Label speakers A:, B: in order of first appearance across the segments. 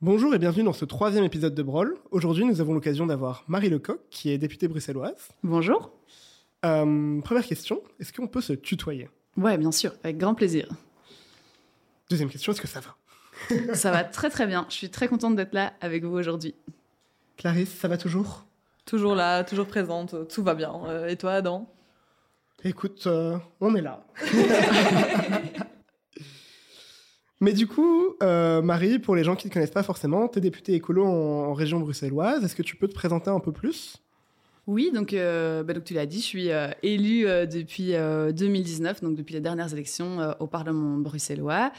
A: Bonjour et bienvenue dans ce troisième épisode de Brol. Aujourd'hui, nous avons l'occasion d'avoir Marie Lecoq, qui est députée bruxelloise.
B: Bonjour.
A: Euh, première question, est-ce qu'on peut se tutoyer?
B: Ouais, bien sûr, avec grand plaisir.
A: Deuxième question, est-ce que ça va?
B: Ça va très très bien. Je suis très contente d'être là avec vous aujourd'hui.
A: Clarisse, ça va toujours?
C: Toujours là, toujours présente, tout va bien. Euh, et toi, Adam?
A: Écoute, euh, on est là. Mais du coup, euh, Marie, pour les gens qui ne te connaissent pas forcément, tu es députée écolo en région bruxelloise. Est-ce que tu peux te présenter un peu plus?
B: Oui, donc, euh, bah, donc tu l'as dit, je suis euh, élue euh, depuis euh, 2019, donc depuis les dernières élections euh, au Parlement bruxellois.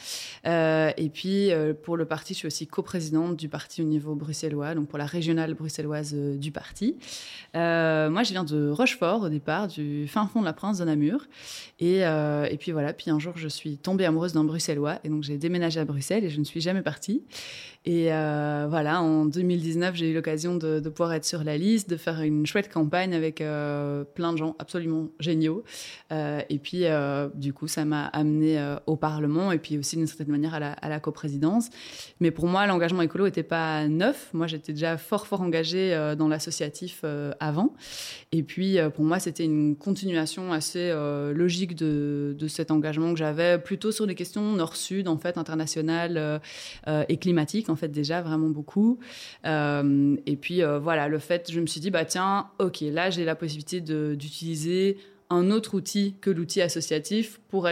B: Euh, et puis euh, pour le parti, je suis aussi coprésidente du parti au niveau bruxellois, donc pour la régionale bruxelloise euh, du parti. Euh, moi, je viens de Rochefort au départ, du fin fond de la Prince de Namur. Et, euh, et puis voilà, puis un jour, je suis tombée amoureuse d'un bruxellois, et donc j'ai déménagé à Bruxelles et je ne suis jamais partie. Et euh, voilà, en 2019, j'ai eu l'occasion de, pouvoir être sur la liste, de faire une chouette campagne avec euh, plein de gens absolument géniaux. Euh, et puis, du coup, ça m'a amené au Parlement et puis aussi d'une certaine manière à la, coprésidence. Mais pour moi, l'engagement écolo n'était pas neuf. Moi, j'étais déjà fort, fort engagée dans l'associatif avant. Et puis, pour moi, c'était une continuation assez logique de, cet engagement que j'avais plutôt sur des questions nord-sud, en fait, internationales et climatiques, en fait, déjà vraiment beaucoup. Euh, et puis, euh, voilà, le fait, je me suis dit, bah tiens, ok, là, j'ai la possibilité d'utiliser un autre outil que l'outil associatif pour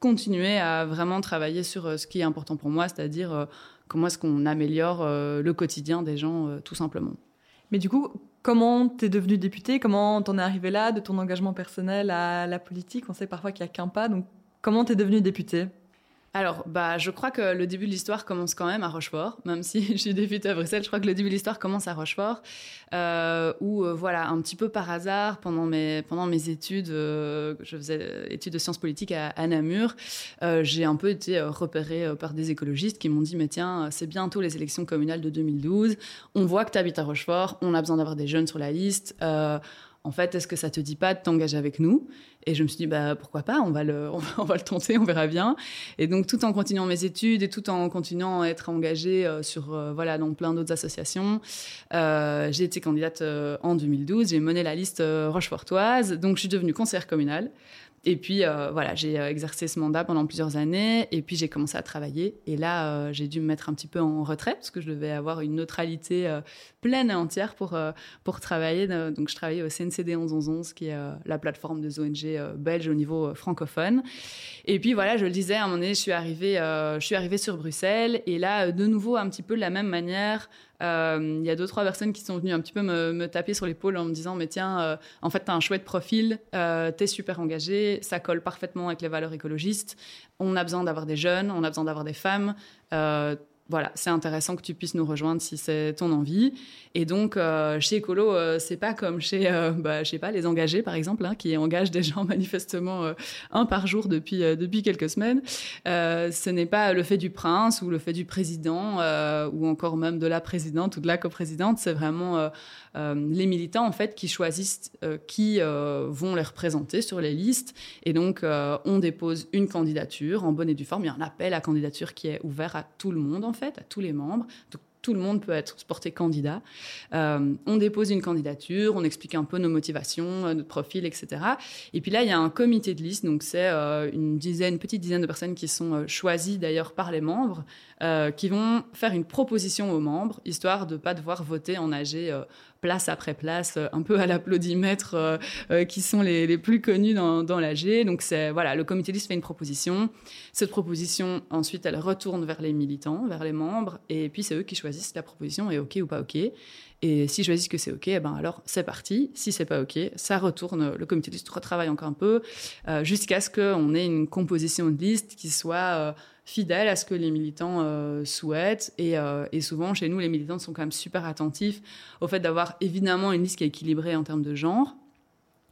B: continuer à vraiment travailler sur euh, ce qui est important pour moi, c'est-à-dire comment est-ce qu'on améliore le quotidien des gens, tout simplement.
C: Mais du coup, comment t'es devenue députée? Comment t'en es arrivée là, de ton engagement personnel à la politique? On sait parfois qu'il n'y a qu'un pas, donc comment t'es devenue députée?
B: Alors, bah, je crois que le début de l'histoire commence quand même à Rochefort, même si je suis députée à Bruxelles, je crois que le début de l'histoire commence à Rochefort, euh, où, euh, voilà, un petit peu par hasard, pendant mes, études, euh, je faisais études de sciences politiques à, à Namur, j'ai un peu été repérée par des écologistes qui m'ont dit, mais tiens, c'est bientôt les élections communales de 2012, on voit que tu habites à Rochefort, on a besoin d'avoir des jeunes sur la liste, en fait, est-ce que ça te dit pas de t'engager avec nous? Et je me suis dit, bah, pourquoi pas, on va, le, on, va, le tenter, on verra bien. Et donc, tout en continuant mes études et tout en continuant à être engagée euh, sur, euh, voilà, dans plein d'autres associations, euh, j'ai été candidate en 2012, j'ai mené la liste rochefortoise, donc je suis devenue conseillère communale. Et puis, euh, voilà, j'ai euh, exercé ce mandat pendant plusieurs années, et puis j'ai commencé à travailler. Et là, euh, j'ai dû me mettre un petit peu en retrait, parce que je devais avoir une neutralité pleine et entière pour, pour travailler. Donc, je travaillais au CNCD 1111, qui est la plateforme des ONG belges au niveau francophone. Et puis, voilà, je le disais, à un moment donné, je suis arrivée, je suis arrivée sur Bruxelles, et là, de nouveau, un petit peu de la même manière, il y a deux, trois personnes qui sont venues un petit peu me, me taper sur l'épaule en me disant, mais tiens, euh, en fait, tu as un chouette profil, euh, tu es super engagé, ça colle parfaitement avec les valeurs écologistes. On a besoin d'avoir des jeunes, on a besoin d'avoir des femmes. Voilà, c'est intéressant que tu puisses nous rejoindre si c'est ton envie. Et donc, euh, chez Écolo, euh, c'est pas comme chez, euh, bah, je sais pas, les engagés, par exemple, hein, qui engagent des gens manifestement euh, un par jour depuis, euh, depuis quelques semaines. Ce n'est pas le fait du prince ou le fait du président ou encore même de la présidente ou de la coprésidente. C'est vraiment les militants, en fait, qui choisissent qui vont les représenter sur les listes. Et donc, on dépose une candidature en bonne et due forme. Il y a un appel à candidature qui est ouvert à tout le monde, en fait, à tous les membres. Donc, tout le monde peut être porté candidat. Euh, on dépose une candidature, on explique un peu nos motivations, euh, notre profil, etc. Et puis là, il y a un comité de liste, donc c'est euh, une dizaine, petite dizaine de personnes qui sont choisies d'ailleurs par les membres, qui vont faire une proposition aux membres, histoire de pas devoir voter en AG place après place, euh, un peu à l'applaudimètre, euh, euh, qui sont les, les plus connus dans, dans l'AG. Donc voilà, le comité liste fait une proposition. Cette proposition, ensuite, elle retourne vers les militants, vers les membres, et puis c'est eux qui choisissent si la proposition est OK ou pas OK. Et s'ils choisissent que c'est OK, eh ben alors c'est parti. Si c'est pas OK, ça retourne, le comité de liste retravaille encore un peu, jusqu'à ce qu'on ait une composition de liste qui soit fidèle à ce que les militants euh, souhaitent. Et, euh, et souvent, chez nous, les militants sont quand même super attentifs au fait d'avoir évidemment une liste qui est équilibrée en termes de genre,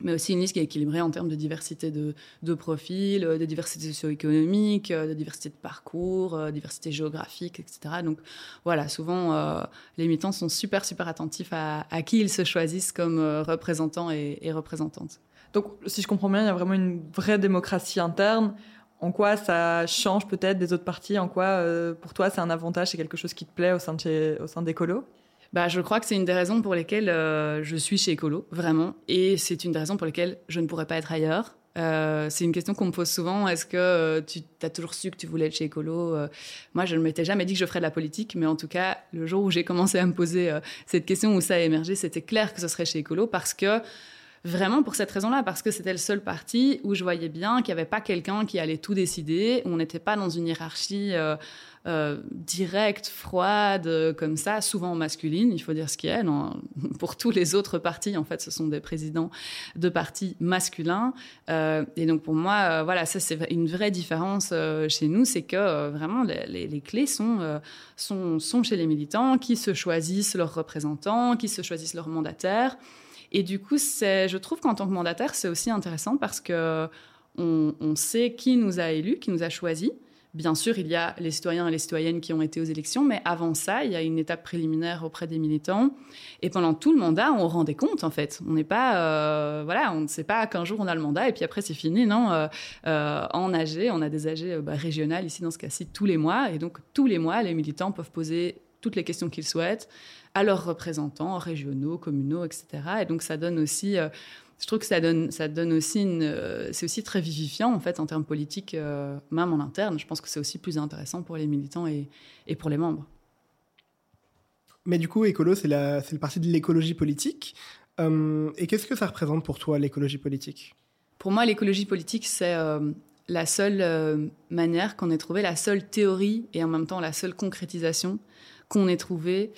B: mais aussi une liste qui est équilibrée en termes de diversité de, de profils, euh, de diversité socio-économique, de diversité de parcours, euh, diversité géographique, etc. Donc voilà, souvent, les militants sont super, super attentifs à, qui ils se choisissent comme représentants et représentantes.
C: Donc, si je comprends bien, il y a vraiment une vraie démocratie interne. En quoi ça change peut-être des autres partis En quoi, pour toi, c'est un avantage, c'est quelque chose qui te plaît au sein, de au sein d'Ecolo?
B: Bah, je crois que c'est une des raisons pour lesquelles je suis chez Ecolo, vraiment. Et c'est une des raisons pour lesquelles je ne pourrais pas être ailleurs. Euh, c'est une question qu'on me pose souvent. Est-ce que euh, tu as toujours su que tu voulais être chez Écolo euh? Moi, je ne m'étais jamais dit que je ferais de la politique, mais en tout cas, le jour où j'ai commencé à me poser cette question, où ça a émergé, c'était clair que ce serait chez Écolo parce que vraiment pour cette raison-là, parce que c'était le seul parti où je voyais bien qu'il n'y avait pas quelqu'un qui allait tout décider, où on n'était pas dans une hiérarchie euh, directe, froide, euh, comme ça, souvent masculine, il faut dire ce qui est. Non, pour tous les autres partis, en fait, ce sont des présidents de partis masculins. Euh, et donc, pour moi, voilà, ça, c'est une vraie différence chez nous, c'est que vraiment, les, les, clés sont, sont, sont chez les militants qui se choisissent leurs représentants, qui se choisissent leurs mandataires. Et du coup, je trouve qu'en tant que mandataire, c'est aussi intéressant parce que on, sait qui nous a élus, qui nous a choisis. Bien sûr, il y a les citoyens et les citoyennes qui ont été aux élections, mais avant ça, il y a une étape préliminaire auprès des militants. Et pendant tout le mandat, on rend des comptes, en fait. On n'est pas, euh, voilà, on ne sait pas qu'un jour on a le mandat et puis après c'est fini. Non, euh, euh, en AG, on a des AG bah, régionales ici dans ce cas-ci tous les mois, et donc tous les mois, les militants peuvent poser toutes les questions qu'ils souhaitent à leurs représentants régionaux, communaux, etc. Et donc ça donne aussi je trouve que ça donne, ça donne aussi une, euh, c'est aussi très vivifiant en fait en termes politiques, euh, même en interne. Je pense que c'est aussi plus intéressant pour les militants et, et pour les membres.
A: Mais du coup, écolo, c'est le parti de l'écologie politique. Euh, et qu'est-ce que ça représente pour toi l'écologie politique?
B: Pour moi, l'écologie politique, c'est la seule manière qu'on ait trouvé, la seule théorie et en même temps la seule concrétisation qu'on ait trouvé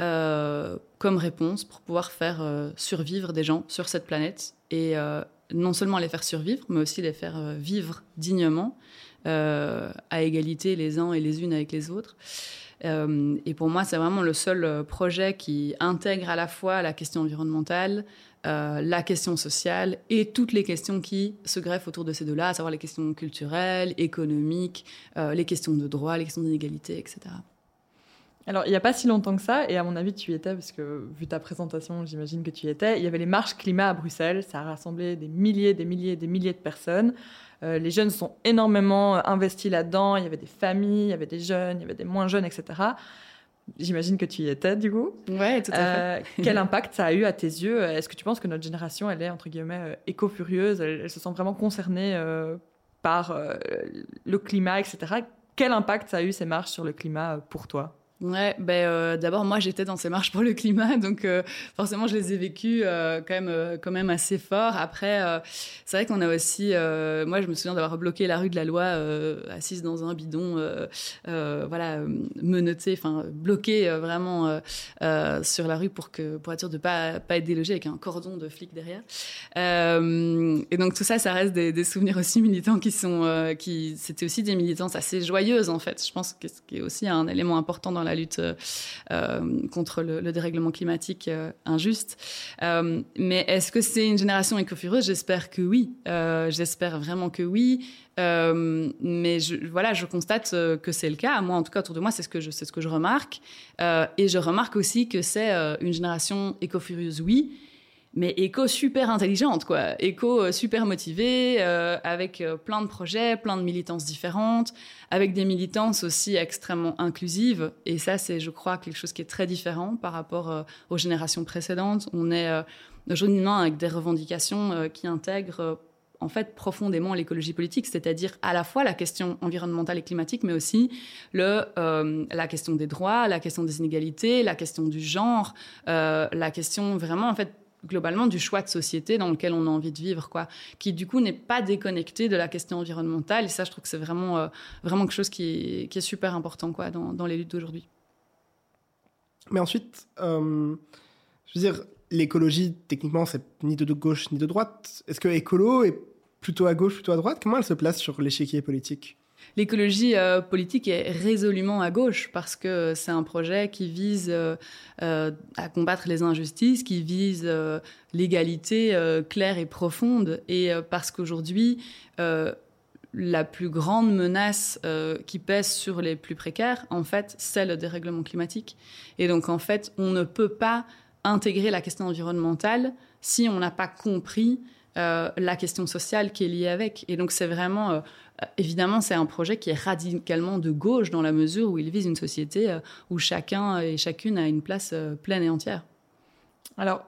B: euh, comme réponse pour pouvoir faire euh, survivre des gens sur cette planète et euh, non seulement les faire survivre, mais aussi les faire vivre dignement, à égalité les uns et les unes avec les autres. et pour moi, c'est vraiment le seul projet qui intègre à la fois la question environnementale, la question sociale et toutes les questions qui se greffent autour de ces deux-là, à savoir les questions culturelles, économiques, les questions de droit, les questions d'inégalité, etc.
C: Alors, il n'y a pas si longtemps que ça, et à mon avis, tu y étais, parce que vu ta présentation, j'imagine que tu y étais. Il y avait les marches climat à Bruxelles. Ça a rassemblé des milliers, des milliers, des milliers de personnes. Euh, les jeunes sont énormément euh, investis là-dedans. Il y avait des familles, il y avait des jeunes, il y avait des moins jeunes, etc. J'imagine que tu y étais, du coup.
B: Oui, tout à fait.
C: Euh, quel impact ça a eu à tes yeux? Est-ce que tu penses que notre génération, elle est, entre guillemets, éco-furieuse? Elle, elle, se sent vraiment concernée par le climat, etc. Quel impact ça a eu, ces marches, sur le climat pour toi?
B: Ouais, ben euh, d'abord moi j'étais dans ces marches pour le climat, donc euh, forcément je les ai vécues euh, quand même quand même assez fort. Après, c'est vrai qu'on a aussi, moi je me souviens d'avoir bloqué la rue de la Loi, assise dans un bidon, voilà, menottée, enfin bloqué vraiment sur la rue pour que pour être sûr de pas pas être délogé avec un cordon de flics derrière. et donc tout ça, ça reste des, des souvenirs aussi militants qui sont qui c'était aussi des militances assez joyeuses en fait. Je pense que ce qui est aussi un élément important dans la la lutte euh, contre le, dérèglement climatique euh, injuste. Euh, mais est-ce que c'est une génération éco-fureuse J'espère que oui. J'espère vraiment que oui. mais je, voilà, je constate que c'est le cas. Moi, en tout cas, autour de moi, c'est ce que c'est ce que je remarque. et je remarque aussi que c'est une génération éco-furieuse, oui, mais éco super intelligente, quoi. Éco euh, super motivée, euh, avec euh, plein de projets, plein de militances différentes, avec des militances aussi extrêmement inclusives. Et ça, c'est, je crois, quelque chose qui est très différent par rapport aux générations précédentes. On est aujourd'hui avec des revendications qui intègrent en fait profondément l'écologie politique, c'est-à-dire à la fois la question environnementale et climatique, mais aussi le, la question des droits, la question des inégalités, la question du genre, la question vraiment en fait globalement du choix de société dans lequel on a envie de vivre, quoi, qui du coup n'est pas déconnecté de la question environnementale. Et ça, je trouve que c'est vraiment, euh, vraiment quelque chose qui est, super important, quoi, dans, dans les luttes d'aujourd'hui.
A: Mais ensuite, euh, je veux dire, l'écologie, techniquement, c'est ni de gauche ni de droite. Est-ce que écolo est plutôt à gauche, plutôt à droite? Comment elle se place sur l'échiquier politique?
B: L'écologie euh, politique est résolument à gauche parce que c'est un projet qui vise euh, euh, à combattre les injustices, qui vise l'égalité claire et profonde, et parce qu'aujourd'hui, la plus grande menace qui pèse sur les plus précaires, en fait, c'est le dérèglement climatique. Et donc, en fait, on ne peut pas intégrer la question environnementale si on n'a pas compris la question sociale qui est liée avec. Et donc, c'est vraiment évidemment, c'est un projet qui est radicalement de gauche dans la mesure où il vise une société où chacun et chacune a une place pleine et entière.
C: Alors,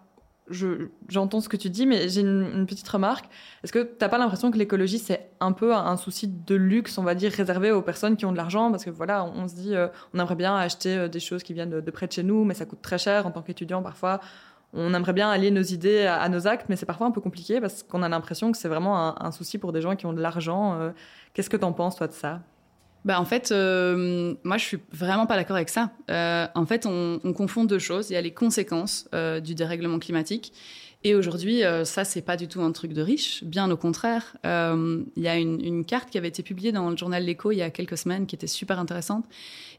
C: j'entends ce que tu dis, mais j'ai une, petite remarque. Est-ce que tu n'as pas l'impression que l'écologie, c'est un peu un, souci de luxe, on va dire, réservé aux personnes qui ont de l'argent? Parce que voilà, on, se dit, euh, on aimerait bien acheter euh, des choses qui viennent de, près de chez nous, mais ça coûte très cher en tant qu'étudiant parfois. On aimerait bien allier nos idées à, nos actes, mais c'est parfois un peu compliqué parce qu'on a l'impression que c'est vraiment un, souci pour des gens qui ont de l'argent. Euh. Qu'est-ce que tu en penses, toi, de ça?
B: Bah en fait, euh, moi je suis vraiment pas d'accord avec ça. Euh, en fait, on, on, confond deux choses. Il y a les conséquences du dérèglement climatique. Et aujourd'hui, ça, c'est pas du tout un truc de riche. Bien au contraire. Il y a une, une, carte qui avait été publiée dans le journal L'Écho il y a quelques semaines qui était super intéressante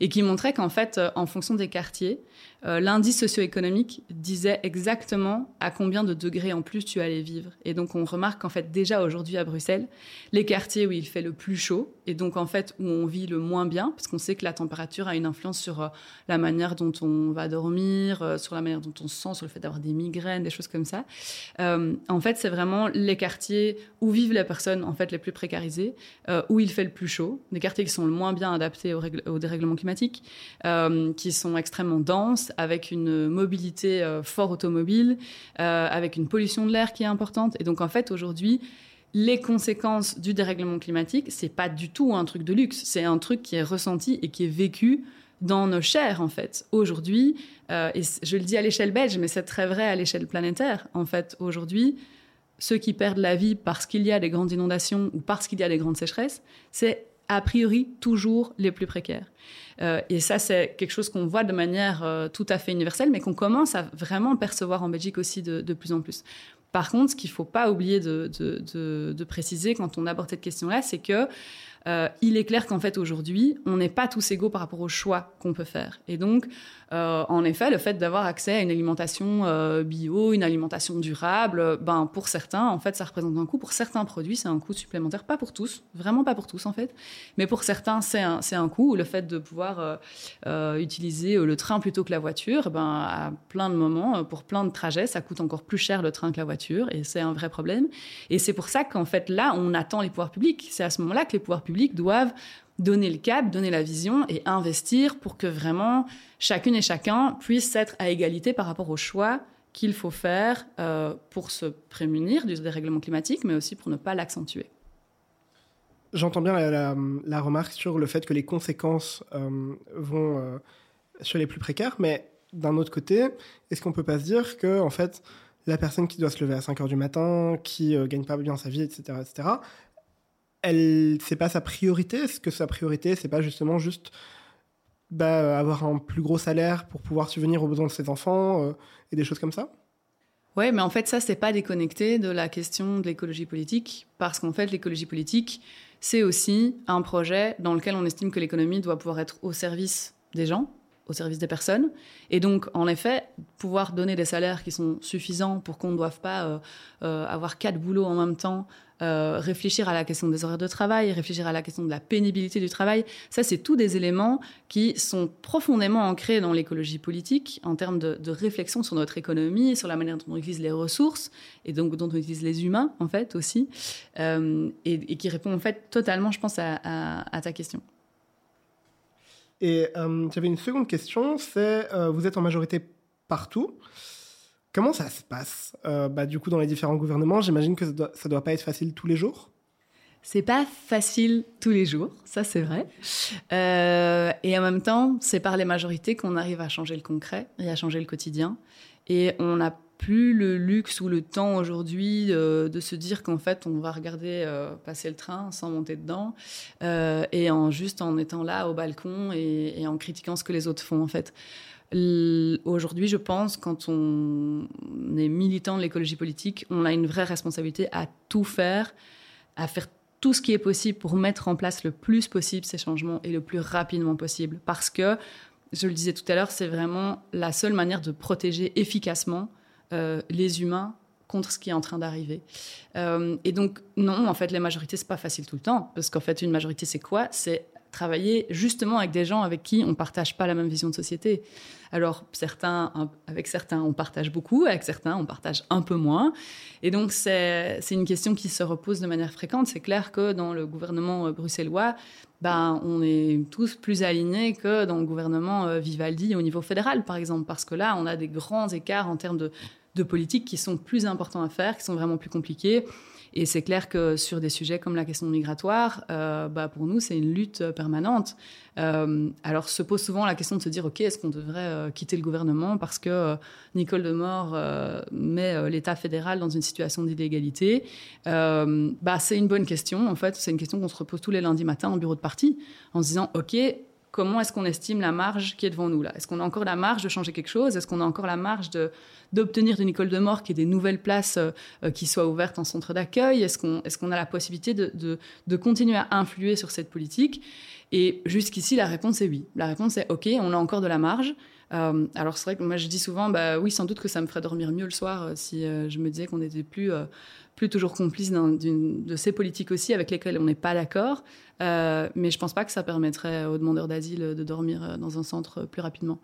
B: et qui montrait qu'en fait, en fonction des quartiers, euh, l'indice socio-économique disait exactement à combien de degrés en plus tu allais vivre. Et donc on remarque qu'en fait déjà aujourd'hui à Bruxelles, les quartiers où il fait le plus chaud et donc en fait où on vit le moins bien, parce qu'on sait que la température a une influence sur euh, la manière dont on va dormir, euh, sur la manière dont on se sent, sur le fait d'avoir des migraines, des choses comme ça. en fait c'est vraiment les quartiers où vivent les personnes en fait les plus précarisées, où il fait le plus chaud, des quartiers qui sont le moins bien adaptés au, au dérèglement climatique, qui sont extrêmement denses avec une mobilité euh, fort automobile, euh, avec une pollution de l'air qui est importante. Et donc en fait aujourd'hui, les conséquences du dérèglement climatique, c'est pas du tout un truc de luxe, c'est un truc qui est ressenti et qui est vécu dans nos chairs en fait. Aujourd'hui, euh, et je le dis à l'échelle belge, mais c'est très vrai à l'échelle planétaire. En fait, aujourd'hui, ceux qui perdent la vie parce qu'il y a des grandes inondations ou parce qu'il y a des grandes sécheresses, c'est a priori toujours les plus précaires. Euh, et ça, c'est quelque chose qu'on voit de manière euh, tout à fait universelle, mais qu'on commence à vraiment percevoir en Belgique aussi de, plus en plus. Par contre, ce qu'il ne faut pas oublier de, de, de, préciser quand on aborde cette question-là, c'est que euh, il est clair qu'en fait aujourd'hui, on n'est pas tous égaux par rapport aux choix qu'on peut faire. Et donc, euh, en effet, le fait d'avoir accès à une alimentation euh, bio, une alimentation durable, ben pour certains, en fait, ça représente un coût. Pour certains produits, c'est un coût supplémentaire, pas pour tous, vraiment pas pour tous en fait, mais pour certains, c'est un, c'est un coût. Le fait de pouvoir utiliser le train plutôt que la voiture, ben à plein de moments, pour plein de trajets, ça coûte encore plus cher le train que la voiture, et c'est un vrai problème. Et c'est pour ça qu'en fait là, on attend les pouvoirs publics. C'est à ce moment-là que les pouvoirs publics doivent donner le cap, donner la vision et investir pour que vraiment chacune et chacun puisse être à égalité par rapport aux choix qu'il faut faire euh, pour se prémunir du dérèglement climatique, mais aussi pour ne pas l'accentuer.
A: J'entends bien la, remarque sur le fait que les conséquences euh, vont euh, sur les plus précaires, mais d'un autre côté, est-ce qu'on peut pas se dire que en fait la personne qui doit se lever à 5 heures du matin, qui gagne pas bien sa vie, etc., etc., elle, c'est pas sa priorité Est-ce que sa priorité, c'est pas justement juste bah, avoir un plus gros salaire pour pouvoir subvenir aux besoins de ses enfants euh, et des choses comme ça?
B: Oui, mais en fait, ça, c'est pas déconnecté de la question de l'écologie politique, parce qu'en fait, l'écologie politique, c'est aussi un projet dans lequel on estime que l'économie doit pouvoir être au service des gens, au service des personnes. Et donc, en effet, pouvoir donner des salaires qui sont suffisants pour qu'on ne doive pas euh, euh, avoir quatre boulots en même temps, euh, réfléchir à la question des horaires de travail, réfléchir à la question de la pénibilité du travail, ça, c'est tous des éléments qui sont profondément ancrés dans l'écologie politique en termes de, réflexion sur notre économie, sur la manière dont on utilise les ressources et donc dont on utilise les humains, en fait, aussi, et, qui répond, en fait, totalement, je pense, à ta question.
A: Et euh, j'avais une seconde question, c'est euh, vous êtes en majorité partout. Comment ça se passe euh, bah, Du coup, dans les différents gouvernements, j'imagine que ça doit, doit pas être facile tous les jours?
B: C'est pas facile tous les jours, ça c'est vrai. et en même temps, c'est par les majorités qu'on arrive à changer le concret et à changer le quotidien. Et on n'a plus le luxe ou le temps aujourd'hui euh, de se dire qu'en fait on va regarder euh, passer le train sans monter dedans euh, et en juste en étant là au balcon et, en critiquant ce que les autres font en fait. Aujourd'hui, je pense, quand on est militant de l'écologie politique, on a une vraie responsabilité à tout faire, à faire tout ce qui est possible pour mettre en place le plus possible ces changements et le plus rapidement possible. Parce que, je le disais tout à l'heure, c'est vraiment la seule manière de protéger efficacement euh, les humains contre ce qui est en train d'arriver. Euh, et donc, non, en fait, les majorités, c'est pas facile tout le temps. Parce qu'en fait, une majorité, c'est quoi? C'est travailler justement avec des gens avec qui on partage pas la même vision de société. Alors, certains, avec certains, on partage beaucoup, avec certains, on partage un peu moins. Et donc, c'est une question qui se repose de manière fréquente. C'est clair que dans le gouvernement euh, bruxellois, ben, on est tous plus alignés que dans le gouvernement euh, Vivaldi au niveau fédéral, par exemple, parce que là, on a des grands écarts en termes de, de politique qui sont plus importants à faire, qui sont vraiment plus compliqués. Et c'est clair que sur des sujets comme la question migratoire, euh, bah pour nous, c'est une lutte permanente. Euh, alors se pose souvent la question de se dire, OK, est-ce qu'on devrait euh, quitter le gouvernement parce que Nicole Demort met l'État fédéral dans une situation d'illégalité? Bah, C'est une bonne question. En fait, c'est une question qu'on se repose tous les lundis matins en bureau de parti en se disant, OK, comment est-ce qu'on estime la marge qui est devant nous là? Est-ce qu'on a encore la marge de changer quelque chose? Est-ce qu'on a encore la marge de d'obtenir de Nicole Demort qu'il y ait des nouvelles places euh, qui soient ouvertes en centre d'accueil? Est-ce qu'on est qu'on a la possibilité de, de, de, continuer à influer sur cette politique? Et jusqu'ici, la réponse est oui. La réponse est OK, on a encore de la marge. Euh, alors c'est vrai que moi je dis souvent, bah oui, sans doute que ça me ferait dormir mieux le soir euh, si euh, je me disais qu'on n'était plus euh, plus toujours complice de ces politiques aussi avec lesquelles on n'est pas d'accord. Euh, mais je pense pas que ça permettrait aux demandeurs d'asile de dormir euh, dans un centre plus rapidement.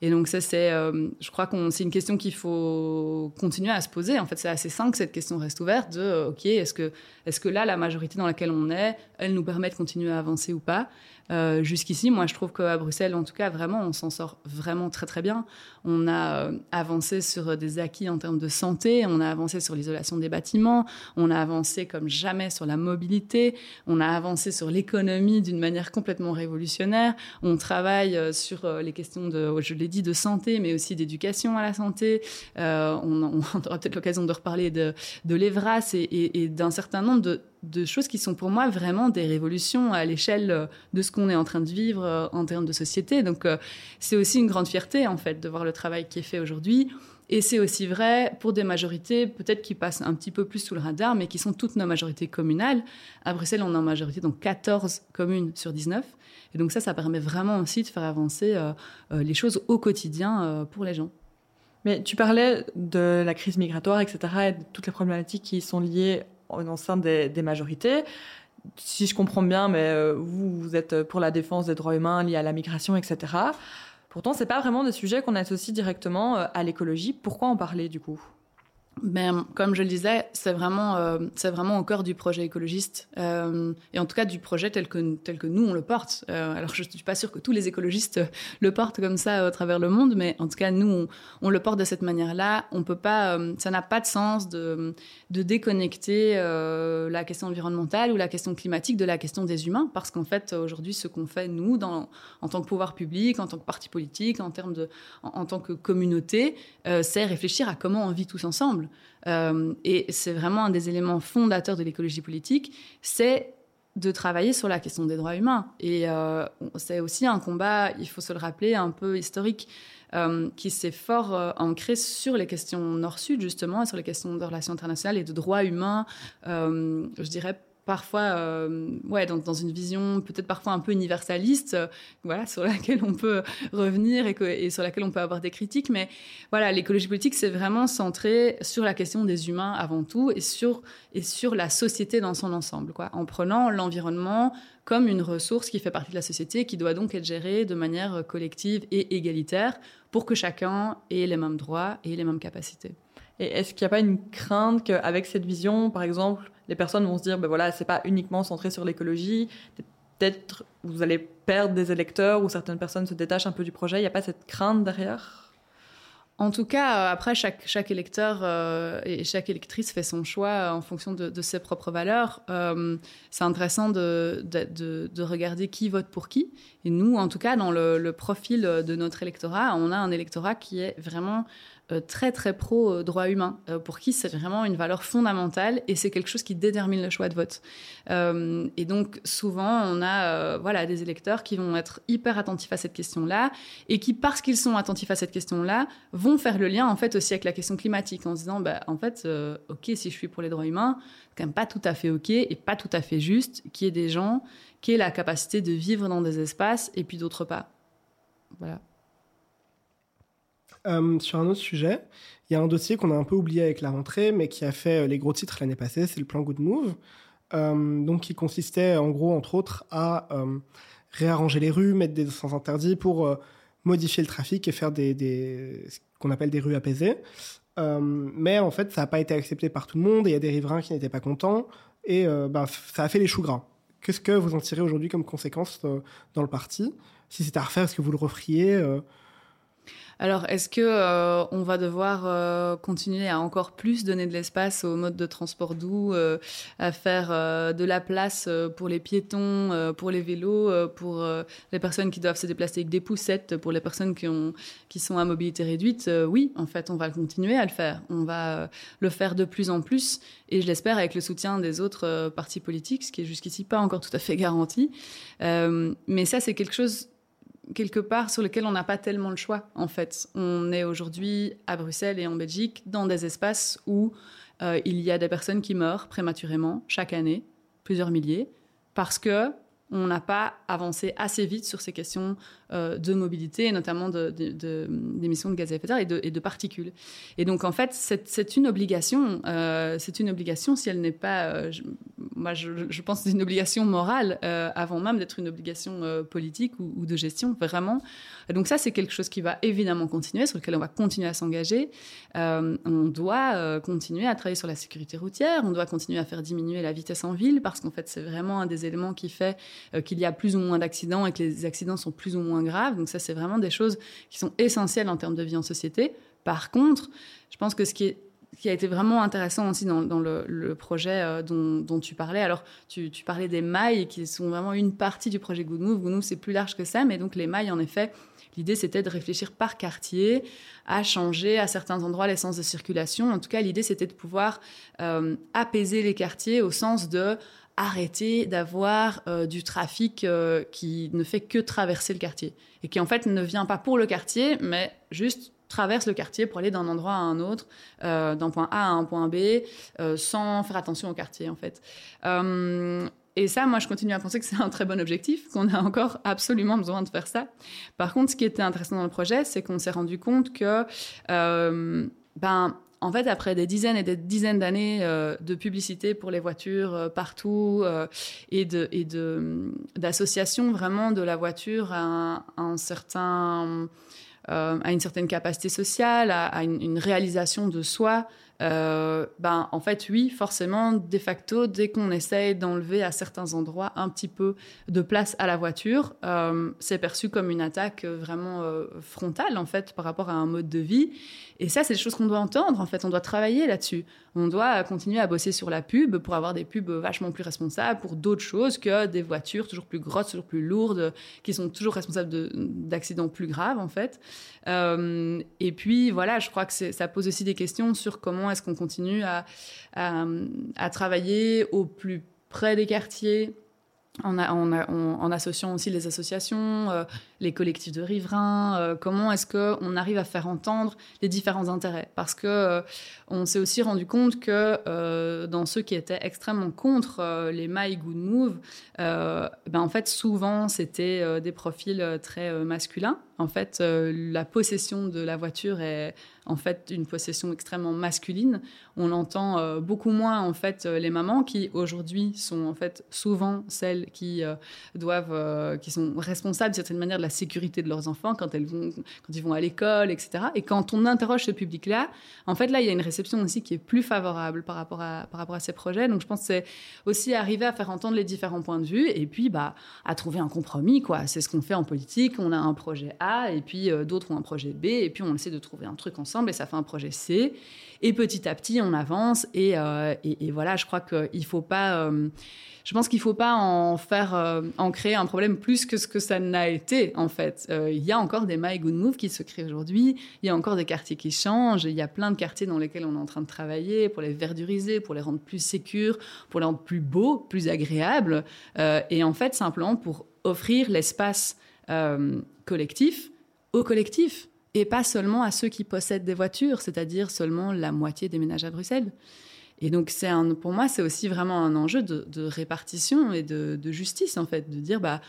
B: Et donc ça, c'est, euh, je crois qu'on c'est une question qu'il faut continuer à se poser. En fait, c'est assez simple que cette question reste ouverte. De euh, ok, est-ce que est-ce que là, la majorité dans laquelle on est, elle nous permet de continuer à avancer ou pas? Euh, Jusqu'ici, moi, je trouve qu'à Bruxelles, en tout cas, vraiment, on s'en sort vraiment très très bien. On a euh, avancé sur des acquis en termes de santé, on a avancé sur l'isolation des bâtiments, on a avancé comme jamais sur la mobilité, on a avancé sur l'économie d'une manière complètement révolutionnaire. On travaille euh, sur euh, les questions de, je l'ai dit, de santé, mais aussi d'éducation à la santé. Euh, on, aura peut-être l'occasion de reparler de, de l'EVRAS et d'un certain nombre de, de choses qui sont pour moi vraiment des révolutions à l'échelle euh, de ce qu'on est en train de vivre en termes de société. Donc c'est aussi une grande fierté en fait de voir le travail qui est fait aujourd'hui. Et c'est aussi vrai pour des majorités peut-être qui passent un petit peu plus sous le radar, mais qui sont toutes nos majorités communales. À Bruxelles, on a en majorité donc 14 communes sur 19. Et donc ça, ça permet vraiment aussi de faire avancer euh, euh, les choses au quotidien euh, pour les gens.
C: Mais tu parlais de la crise migratoire, etc., et de toutes les problématiques qui sont liées au sein des, majorités. Si je comprends bien, mais vous, vous êtes pour la défense des droits humains liés à la migration, etc. Pourtant, c'est pas vraiment des sujets qu'on associe directement euh, à l'écologie. Pourquoi en parler du coup?
B: Ben, comme je le disais, c'est vraiment, euh, c'est vraiment au cœur du projet écologiste, euh, et en tout cas du projet tel que, tel que nous on le porte. Euh, alors je ne suis pas sûre que tous les écologistes le portent comme ça à travers le monde, mais en tout cas nous on, on le porte de cette manière-là. On peut pas, euh, ça n'a pas de sens de, de déconnecter euh, la question environnementale ou la question climatique de la question des humains, parce qu'en fait aujourd'hui ce qu'on fait nous dans, en tant que pouvoir public, en tant que parti politique, en termes de, en, en tant que communauté, euh, c'est réfléchir à comment on vit tous ensemble. Euh, et c'est vraiment un des éléments fondateurs de l'écologie politique, c'est de travailler sur la question des droits humains. Et euh, c'est aussi un combat, il faut se le rappeler, un peu historique, euh, qui s'est fort ancré sur les questions nord-sud, justement, et sur les questions de relations internationales et de droits humains, je dirais parfois euh, ouais, dans, une vision peut-être parfois un peu universaliste, euh, voilà, sur laquelle on peut revenir et, que, et, sur laquelle on peut avoir des critiques. Mais voilà, l'écologie politique, c'est vraiment centré sur la question des humains avant tout et sur, et sur la société dans son ensemble, quoi, en prenant l'environnement comme une ressource qui fait partie de la société, qui doit donc être gérée de manière collective et égalitaire pour que chacun ait les mêmes droits et les mêmes capacités.
C: Et est-ce qu'il n'y a pas une crainte qu'avec cette vision, par exemple, les personnes vont se dire, ben voilà, c'est pas uniquement centré sur l'écologie, peut-être vous allez perdre des électeurs ou certaines personnes se détachent un peu du projet, il n'y a pas cette crainte derrière?
B: En tout cas, après, chaque, chaque électeur euh, et chaque électrice fait son choix en fonction de, ses propres valeurs. Euh, c'est intéressant de, de, de, regarder qui vote pour qui. Et nous, en tout cas, dans le, profil de notre électorat, on a un électorat qui est vraiment euh, très très pro euh, droits humains, euh, pour qui c'est vraiment une valeur fondamentale et c'est quelque chose qui détermine le choix de vote. Euh, et donc souvent on a euh, voilà des électeurs qui vont être hyper attentifs à cette question-là et qui parce qu'ils sont attentifs à cette question-là vont faire le lien en fait aussi avec la question climatique en se disant bah en fait euh, ok si je suis pour les droits humains c'est quand même pas tout à fait ok et pas tout à fait juste qu'il y ait des gens qui aient la capacité de vivre dans des espaces et puis d'autres pas. Voilà.
A: Euh, sur un autre sujet, il y a un dossier qu'on a un peu oublié avec la rentrée, mais qui a fait les gros titres l'année passée, c'est le plan Good Move, euh, donc qui consistait en gros, entre autres, à euh, réarranger les rues, mettre des sens interdits pour modifier le trafic et faire des, ce qu'on appelle des rues apaisées. mais en fait, ça n'a pas été accepté par tout le monde et il y a des riverains qui n'étaient pas contents et ben, ça a fait les choux gras. Qu'est-ce que vous en tirez aujourd'hui comme conséquence dans le parti? Si c'était à refaire, est-ce que vous le referiez
B: alors, est-ce que euh, on va devoir euh, continuer à encore plus donner de l'espace aux modes de transport doux, euh, à faire de la place pour les piétons, pour les vélos, pour les personnes qui doivent se déplacer avec des poussettes, pour les personnes qui ont qui sont à mobilité réduite Oui, en fait, on va continuer à le faire. On va le faire de plus en plus, et je l'espère avec le soutien des autres partis politiques, ce qui est jusqu'ici pas encore tout à fait garanti. mais ça, c'est quelque chose quelque part sur lequel on n'a pas tellement le choix, en fait. On est aujourd'hui à Bruxelles et en Belgique dans des espaces où euh, il y a des personnes qui meurent prématurément chaque année, plusieurs milliers, parce que on n'a pas avancé assez vite sur ces questions euh, de mobilité, notamment d'émissions de, de, gaz à effet de serre et de, particules. Et donc, en fait, c'est une obligation. Euh, c'est une obligation si elle n'est pas. Moi, je, pense que c'est une obligation morale avant même d'être une obligation politique ou, de gestion, vraiment. donc, ça, c'est quelque chose qui va évidemment continuer, sur lequel on va continuer à s'engager. on doit continuer à travailler sur la sécurité routière, on doit continuer à faire diminuer la vitesse en ville, parce qu'en fait, c'est vraiment un des éléments qui fait qu'il y a plus ou moins d'accidents et que les accidents sont plus ou moins grave. Donc ça, c'est vraiment des choses qui sont essentielles en termes de vie en société. Par contre, je pense que ce qui, est, qui a été vraiment intéressant aussi dans, le, projet euh, dont, tu parlais, alors tu, parlais des mailles qui sont vraiment une partie du projet Good Move. Good Move, c'est plus large que ça, mais donc les mailles, en effet, L'idée, c'était de réfléchir par quartier, à changer à certains endroits les sens de circulation. En tout cas, l'idée, c'était de pouvoir euh, apaiser les quartiers au sens de arrêter d'avoir euh, du trafic qui ne fait que traverser le quartier et qui en fait ne vient pas pour le quartier, mais juste traverse le quartier pour aller d'un endroit à un autre, euh, d'un point A à un point B, sans faire attention au quartier en fait. et ça, moi, je continue à penser que c'est un très bon objectif, qu'on a encore absolument besoin de faire ça. Par contre, ce qui était intéressant dans le projet, c'est qu'on s'est rendu compte que ben, en fait, après des dizaines et des dizaines d'années euh, de publicité pour les voitures euh, partout euh, et de et de d'association vraiment de la voiture à un, certain à une certaine capacité sociale, à, une, une, réalisation de soi, euh, ben, en fait, oui, forcément, de facto, dès qu'on essaye d'enlever à certains endroits un petit peu de place à la voiture, euh, c'est perçu comme une attaque vraiment euh, frontale, en fait, par rapport à un mode de vie. Et ça, c'est des choses qu'on doit entendre, en fait. On doit travailler là-dessus. On doit continuer à bosser sur la pub pour avoir des pubs vachement plus responsables pour d'autres choses que des voitures toujours plus grosses, toujours plus lourdes, qui sont toujours responsables d'accidents plus graves, en fait. et puis, voilà, je crois que ça pose aussi des questions sur comment est-ce qu'on continue à, travailler au plus près des quartiers en, associant aussi les associations, euh, les collectifs de riverains, euh, comment est-ce qu'on arrive à faire entendre les différents intérêts? Parce que euh, on s'est aussi rendu compte que dans ceux qui étaient extrêmement contre les My Good Move, ben en fait souvent c'était des profils très masculins. En fait, la possession de la voiture est en fait une possession extrêmement masculine. On entend euh, beaucoup moins en fait euh, les mamans qui aujourd'hui sont en fait souvent celles qui euh, doivent, qui sont responsables de certaine manière de la sécurité de leurs enfants quand elles vont, quand ils vont à l'école, etc. Et quand on interroge ce public-là, en fait là il y a une réception aussi qui est plus favorable par rapport à par rapport à ces projets. Donc je pense que c'est aussi arriver à faire entendre les différents points de vue et puis bah à trouver un compromis quoi. C'est ce qu'on fait en politique. On a un projet A et puis d'autres ont un projet B et puis on essaie de trouver un truc ensemble et ça fait un projet C. Et petit à petit, on avance. Et, euh, voilà, je crois qu'il faut pas. Euh, je pense qu'il faut pas en faire, euh, en créer un problème plus que ce que ça n'a été en fait. Il y a encore des My Good Move qui se créent aujourd'hui. Il y a encore des quartiers qui changent. Il y a plein de quartiers dans lesquels on est en train de travailler pour les verduriser, pour les rendre plus sécures, pour les rendre plus beaux, plus agréables. et en fait, simplement pour offrir l'espace collectif au collectif et pas seulement à ceux qui possèdent des voitures, c'est-à-dire seulement la moitié des ménages à Bruxelles. Et donc, c'est un, pour moi, c'est aussi vraiment un enjeu de, répartition et de, justice, en fait, de dire, bah,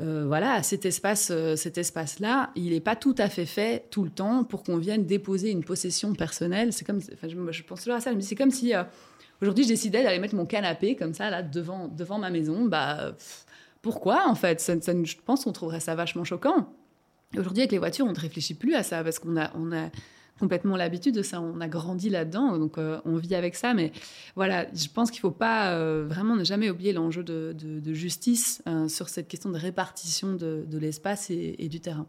B: euh, voilà, cet espace, euh, cet espace-là, il n'est pas tout à fait fait tout le temps pour qu'on vienne déposer une possession personnelle. C'est comme, enfin, je, pense toujours à ça, mais c'est comme si euh, aujourd'hui je décidais d'aller mettre mon canapé comme ça là devant devant ma maison, bah pourquoi en fait? Je pense qu'on trouverait ça vachement choquant. Aujourd'hui, avec les voitures, on ne réfléchit plus à ça parce qu'on a, on complètement l'habitude de ça. On a grandi là-dedans, donc euh, on vit avec ça. Mais voilà, je pense qu'il ne faut pas euh, vraiment ne jamais oublier l'enjeu de, justice euh, sur cette question de répartition de, l'espace et, du terrain.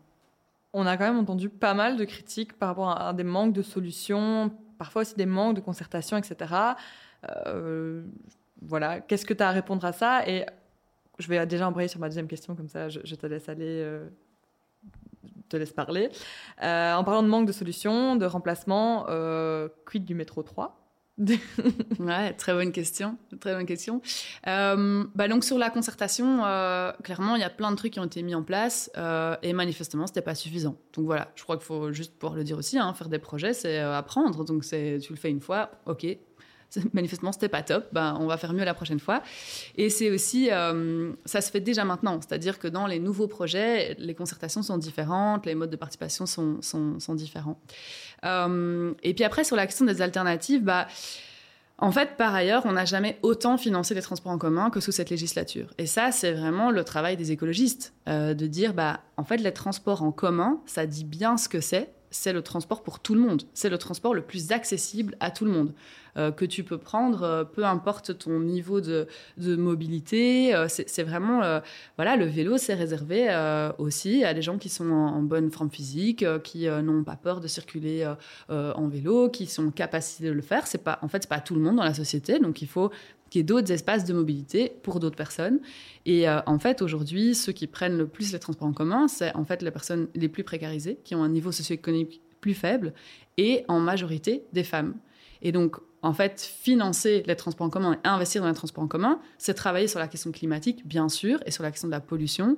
C: On a quand même entendu pas mal de critiques par rapport à, des manques de solutions, parfois aussi des manques de concertation, etc. voilà, qu'est-ce que tu as à répondre à ça? Et je vais déjà embrayer sur ma deuxième question, comme ça je te laisse aller te laisse parler. Euh, en parlant de manque de solutions, de remplacement, euh, quid du métro 3
B: ouais, très bonne question, très bonne question. Euh, bah donc sur la concertation, clairement, il y a plein de trucs qui ont été mis en place et manifestement, c'était pas suffisant. Donc voilà, je crois qu'il faut juste pouvoir le dire aussi, hein, faire des projets, c'est apprendre. Donc c'est, tu le fais une fois, ok, manifestement c'était pas top, ben, on va faire mieux la prochaine fois. Et c'est aussi, euh, ça se fait déjà maintenant, c'est-à-dire que dans les nouveaux projets, les concertations sont différentes, les modes de participation sont, sont, différents. Euh, et puis après, sur la question des alternatives, bah, en fait, par ailleurs, on n'a jamais autant financé les transports en commun que sous cette législature. Et ça, c'est vraiment le travail des écologistes, euh, de dire, bah, en fait, les transports en commun, ça dit bien ce que c'est, c'est le transport pour tout le monde. C'est le transport le plus accessible à tout le monde. Euh, que tu peux prendre, euh, peu importe ton niveau de, mobilité. Euh, c'est vraiment, voilà, le vélo, c'est réservé aussi à des gens qui sont en, bonne forme physique, qui n'ont pas peur de circuler en vélo, qui sont capacités de le faire. C'est pas, en fait, c'est pas tout le monde dans la société, donc il faut qu'il y d'autres espaces de mobilité pour d'autres personnes. Et en fait, aujourd'hui, ceux qui prennent le plus les transports en commun, c'est en fait les personnes les plus précarisées, qui ont un niveau socio-économique plus faible, et en majorité des femmes. Et donc, en fait, financer les transports en commun et investir dans les transports en commun, c'est travailler sur la question climatique, bien sûr, et sur la question de la pollution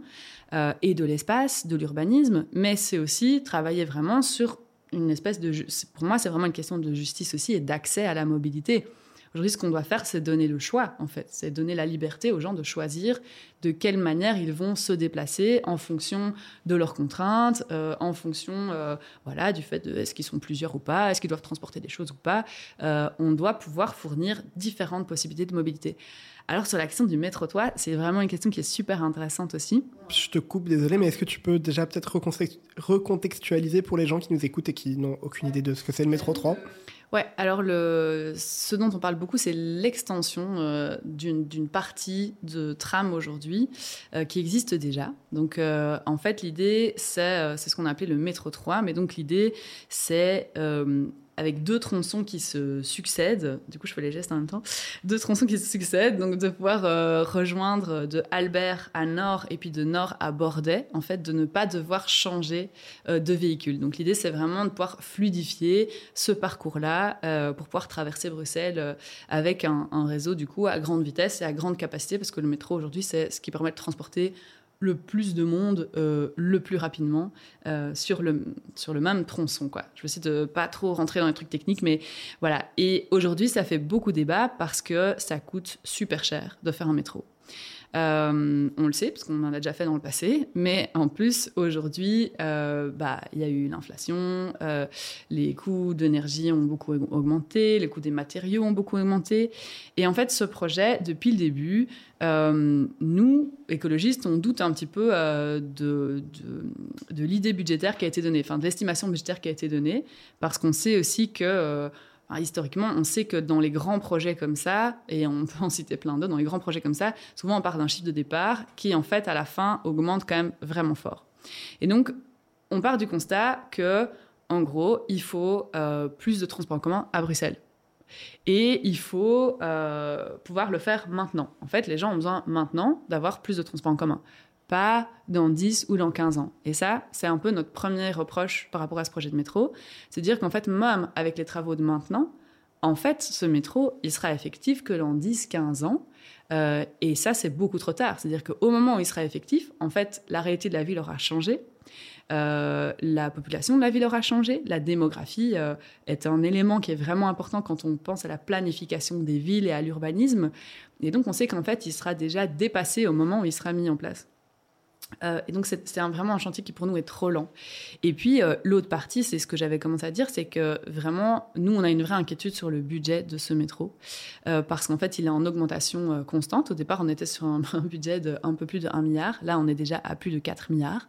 B: euh, et de l'espace, de l'urbanisme, mais c'est aussi travailler vraiment sur une espèce de... Pour moi, c'est vraiment une question de justice aussi et d'accès à la mobilité. Aujourd'hui, ce qu'on doit faire, c'est donner le choix, en fait. C'est donner la liberté aux gens de choisir de quelle manière ils vont se déplacer en fonction de leurs contraintes, euh, en fonction euh, voilà, du fait de est-ce qu'ils sont plusieurs ou pas, est-ce qu'ils doivent transporter des choses ou pas. Euh, on doit pouvoir fournir différentes possibilités de mobilité. Alors sur la question du métro-toit, c'est vraiment une question qui est super intéressante aussi.
A: Je te coupe, désolé, mais est-ce que tu peux déjà peut-être recontextualiser pour les gens qui nous écoutent et qui n'ont aucune idée de ce que c'est le métro-3
B: Ouais, alors ce dont on parle beaucoup, c'est l'extension euh, d'une partie de tram aujourd'hui euh, qui existe déjà. Donc, euh, en fait, l'idée, c'est ce qu'on a appelé le métro 3. Mais donc, l'idée, c'est avec deux tronçons qui se succèdent. Du coup, je fais les gestes en même temps. Deux tronçons qui se succèdent, donc de pouvoir euh, rejoindre de Albert à Nord et puis de Nord à Bordet, en fait, de ne pas devoir changer euh, de véhicule. Donc l'idée, c'est vraiment de pouvoir fluidifier ce parcours-là euh, pour pouvoir traverser Bruxelles avec un, un, réseau du coup à grande vitesse et à grande capacité, parce que le métro aujourd'hui, c'est ce qui permet de transporter le plus de monde euh, le plus rapidement euh, sur, le, sur le même tronçon. Quoi. Je vais essayer de pas trop rentrer dans les trucs techniques, mais voilà. Et aujourd'hui, ça fait beaucoup débat parce que ça coûte super cher de faire un métro. Euh, on le sait parce qu'on en a déjà fait dans le passé, mais en plus aujourd'hui, euh, bah il y a eu l'inflation, euh, les coûts d'énergie ont beaucoup augmenté, les coûts des matériaux ont beaucoup augmenté, et en fait ce projet depuis le début, nous écologistes, on doute un petit peu de, de, de l'idée budgétaire qui a été donnée, enfin de l'estimation budgétaire qui a été donnée, parce qu'on sait aussi que historiquement, on sait que dans les grands projets comme ça, et on peut en citer plein d'autres, dans les grands projets comme ça, souvent on part d'un chiffre de départ qui, en fait, à la fin, augmente quand même vraiment fort. Et donc, on part du constat que, en gros, il faut euh, plus de transports en commun à Bruxelles. Et il faut euh, pouvoir le faire maintenant. En fait, les gens ont besoin maintenant d'avoir plus de transports en commun pas dans 10 ou dans 15 ans. Et ça, c'est un peu notre premier reproche par rapport à ce projet de métro. C'est dire qu'en fait, même avec les travaux de maintenant, en fait, ce métro, il sera effectif que dans 10-15 ans. Euh, et ça, c'est beaucoup trop tard. C'est-à-dire qu'au moment où il sera effectif, en fait, la réalité de la ville aura changé. Euh, la population de la ville aura changé. La démographie euh, est un élément qui est vraiment important quand on pense à la planification des villes et à l'urbanisme. Et donc, on sait qu'en fait, il sera déjà dépassé au moment où il sera mis en place. Euh, et donc, c'est vraiment un chantier qui, pour nous, est trop lent. Et puis, euh, l'autre partie, c'est ce que j'avais commencé à dire, c'est que vraiment, nous, on a une vraie inquiétude sur le budget de ce métro, euh, parce qu'en fait, il est en augmentation constante. Au départ, on était sur un, budget de un peu plus de 1 milliard. Là, on est déjà à plus de 4 milliards.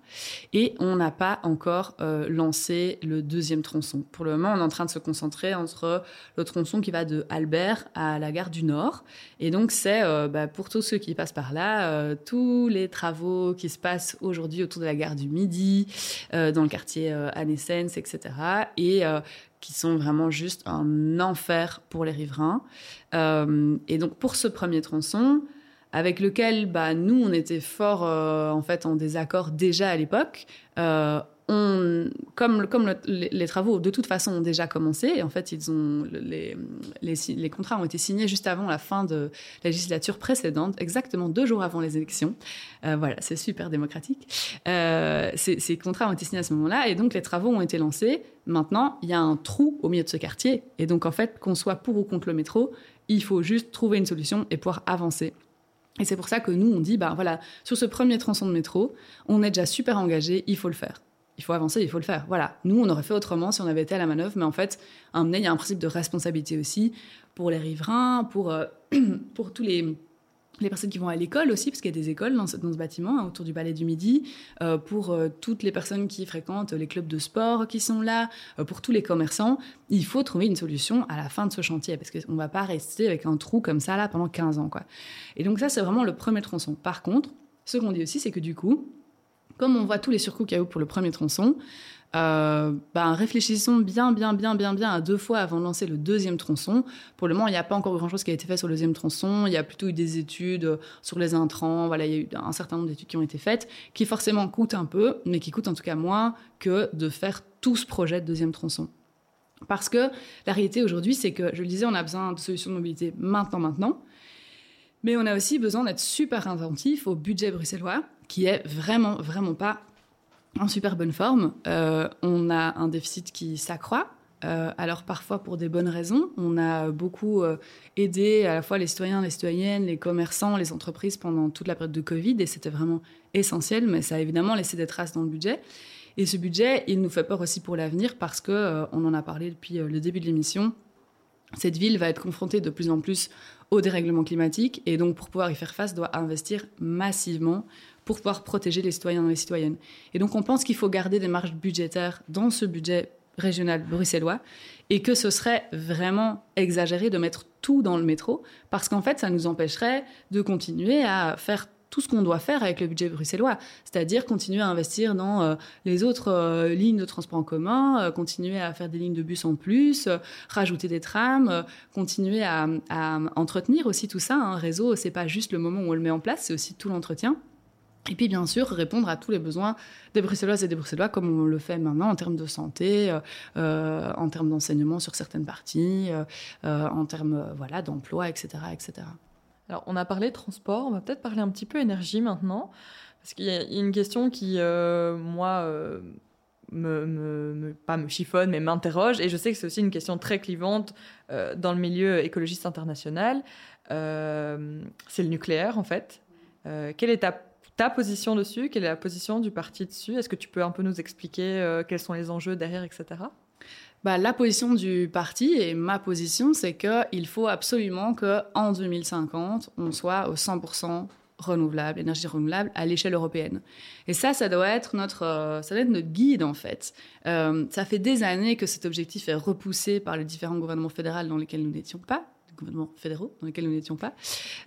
B: Et on n'a pas encore lancé le deuxième tronçon. Pour le moment, on est en train de se concentrer entre le tronçon qui va de Albert à la gare du Nord. Et donc, c'est bah, pour tous ceux qui passent par là, tous les travaux qui se passent aujourd'hui autour de la gare du Midi, euh, dans le quartier euh, Anessens, etc. Et euh, qui sont vraiment juste un enfer pour les riverains. et donc pour ce premier tronçon, avec lequel bah, nous, on était fort en fait en désaccord déjà à l'époque, comme, les, travaux de toute façon ont déjà commencé, et en fait, les, contrats ont été signés juste avant la fin de la législature précédente, exactement deux jours avant les élections. Euh, voilà, c'est super démocratique. Euh, ces, ces, contrats ont été signés à ce moment-là, et donc les travaux ont été lancés. Maintenant, il y a un trou au milieu de ce quartier, et donc en fait, qu'on soit pour ou contre le métro, il faut juste trouver une solution et pouvoir avancer. Et c'est pour ça que nous, on dit, bah voilà, sur ce premier tronçon de métro, on est déjà super engagé, il faut le faire il faut avancer, il faut le faire. Voilà. Nous, on aurait fait autrement si on avait été à la manœuvre, mais en fait, il y a un principe de responsabilité aussi pour les riverains, pour, euh, pour tous les, les personnes qui vont à l'école aussi, parce qu'il y a des écoles dans ce, bâtiment, hein, autour du Palais du Midi, euh, pour euh, toutes les personnes qui fréquentent les clubs de sport qui sont là, pour tous les commerçants. Il faut trouver une solution à la fin de ce chantier, parce qu'on ne va pas rester avec un trou comme ça là pendant 15 ans. Quoi. Et donc ça, c'est vraiment le premier tronçon. Par contre, ce qu'on dit aussi, c'est que du coup, comme on voit tous les surcoûts qu'il y a eu pour le premier tronçon, euh, ben, réfléchissons bien, bien, bien, bien, bien à deux fois avant de lancer le deuxième tronçon. Pour le moment, il n'y a pas encore grand-chose qui a été fait sur le deuxième tronçon. Il y a plutôt eu des études sur les intrants. Voilà, il y a eu un certain nombre d'études qui ont été faites, qui forcément coûtent un peu, mais qui coûtent en tout cas moins que de faire tout ce projet de deuxième tronçon. Parce que la réalité aujourd'hui, c'est que, je le disais, on a besoin de solutions de mobilité maintenant, maintenant. Mais on a aussi besoin d'être super inventif au budget bruxellois qui est vraiment, vraiment pas en super bonne forme. Euh, on a un déficit qui s'accroît. Euh, alors parfois pour des bonnes raisons. On a beaucoup euh, aidé à la fois les citoyens, les citoyennes, les commerçants, les entreprises pendant toute la période de Covid et c'était vraiment essentiel, mais ça a évidemment laissé des traces dans le budget. Et ce budget, il nous fait peur aussi pour l'avenir parce que on en a parlé depuis le début de l'émission. Cette ville va être confrontée de plus en plus au dérèglement climatique et donc pour pouvoir y faire face, doit investir massivement pour pouvoir protéger les citoyens et les citoyennes. Et donc on pense qu'il faut garder des marges budgétaires dans ce budget régional bruxellois et que ce serait vraiment exagéré de mettre tout dans le métro parce qu'en fait ça nous empêcherait de continuer à faire tout ce qu'on doit faire avec le budget bruxellois, c'est-à-dire continuer à investir dans euh, les autres euh, lignes de transport en commun, euh, continuer à faire des lignes de bus en plus, rajouter des trams, continuer à, entretenir aussi tout ça. Un réseau, c'est pas juste le moment où on le met en place, c'est aussi tout l'entretien. Et puis bien sûr répondre à tous les besoins des Bruxelloises et des Bruxellois comme on le fait maintenant en termes de santé, euh, euh, en termes d'enseignement sur certaines parties, euh, en termes voilà d'emploi, etc., etc.
C: Alors on a parlé transport, on va peut-être parler un petit peu énergie maintenant, parce qu'il y a une question qui moi me, pas me chiffonne mais m'interroge et je sais que c'est aussi une question très clivante dans le milieu écologiste international. c'est le nucléaire en fait. quelle est ta position dessus Quelle est la position du parti dessus? Est-ce que tu peux un peu nous expliquer euh, quels sont les enjeux derrière, etc.
B: Bah, la position du parti et ma position, c'est qu'il faut absolument qu'en 2050, on soit au 100% renouvelable, énergie renouvelable à l'échelle européenne. Et ça, ça doit être notre, euh, ça doit être notre guide en fait. Euh, ça fait des années que cet objectif est repoussé par les différents gouvernements fédéraux dans lesquels nous n'étions pas gouvernements fédéraux dans lesquels nous n'étions pas.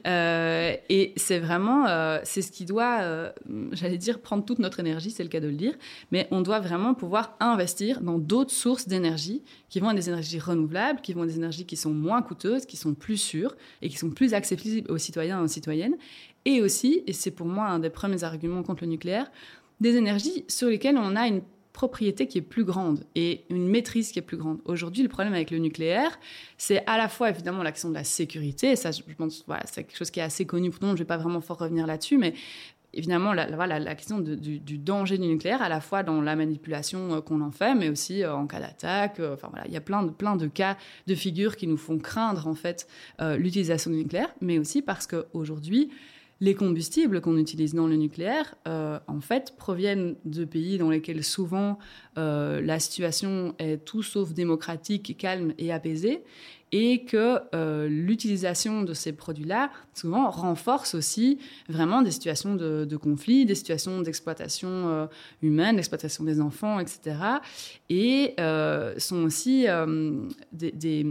B: Euh, et c'est vraiment, euh, c'est ce qui doit, euh, j'allais dire, prendre toute notre énergie, c'est le cas de le dire, mais on doit vraiment pouvoir investir dans d'autres sources d'énergie qui vont être des énergies renouvelables, qui vont être des énergies qui sont moins coûteuses, qui sont plus sûres et qui sont plus accessibles aux citoyens et aux citoyennes. Et aussi, et c'est pour moi un des premiers arguments contre le nucléaire, des énergies sur lesquelles on a une propriété qui est plus grande et une maîtrise qui est plus grande. Aujourd'hui, le problème avec le nucléaire, c'est à la fois évidemment l'action de la sécurité, et ça, je pense, c'est quelque chose qui est assez connu pour nous, je ne vais pas vraiment fort revenir là-dessus, mais évidemment, la, la question du, danger du nucléaire, à la fois dans la manipulation euh, qu'on en fait, mais aussi euh, en cas d'attaque. Euh, enfin voilà, il y a plein de, plein de cas, de figures qui nous font craindre en fait l'utilisation du nucléaire, mais aussi parce qu'aujourd'hui, les combustibles qu'on utilise dans le nucléaire, euh, en fait, proviennent de pays dans lesquels souvent euh, la situation est tout sauf démocratique, calme et apaisée et que euh, l'utilisation de ces produits-là, souvent, renforce aussi vraiment des situations de, conflit, des situations d'exploitation euh, humaine, d'exploitation des enfants, etc. Et euh, sont aussi des,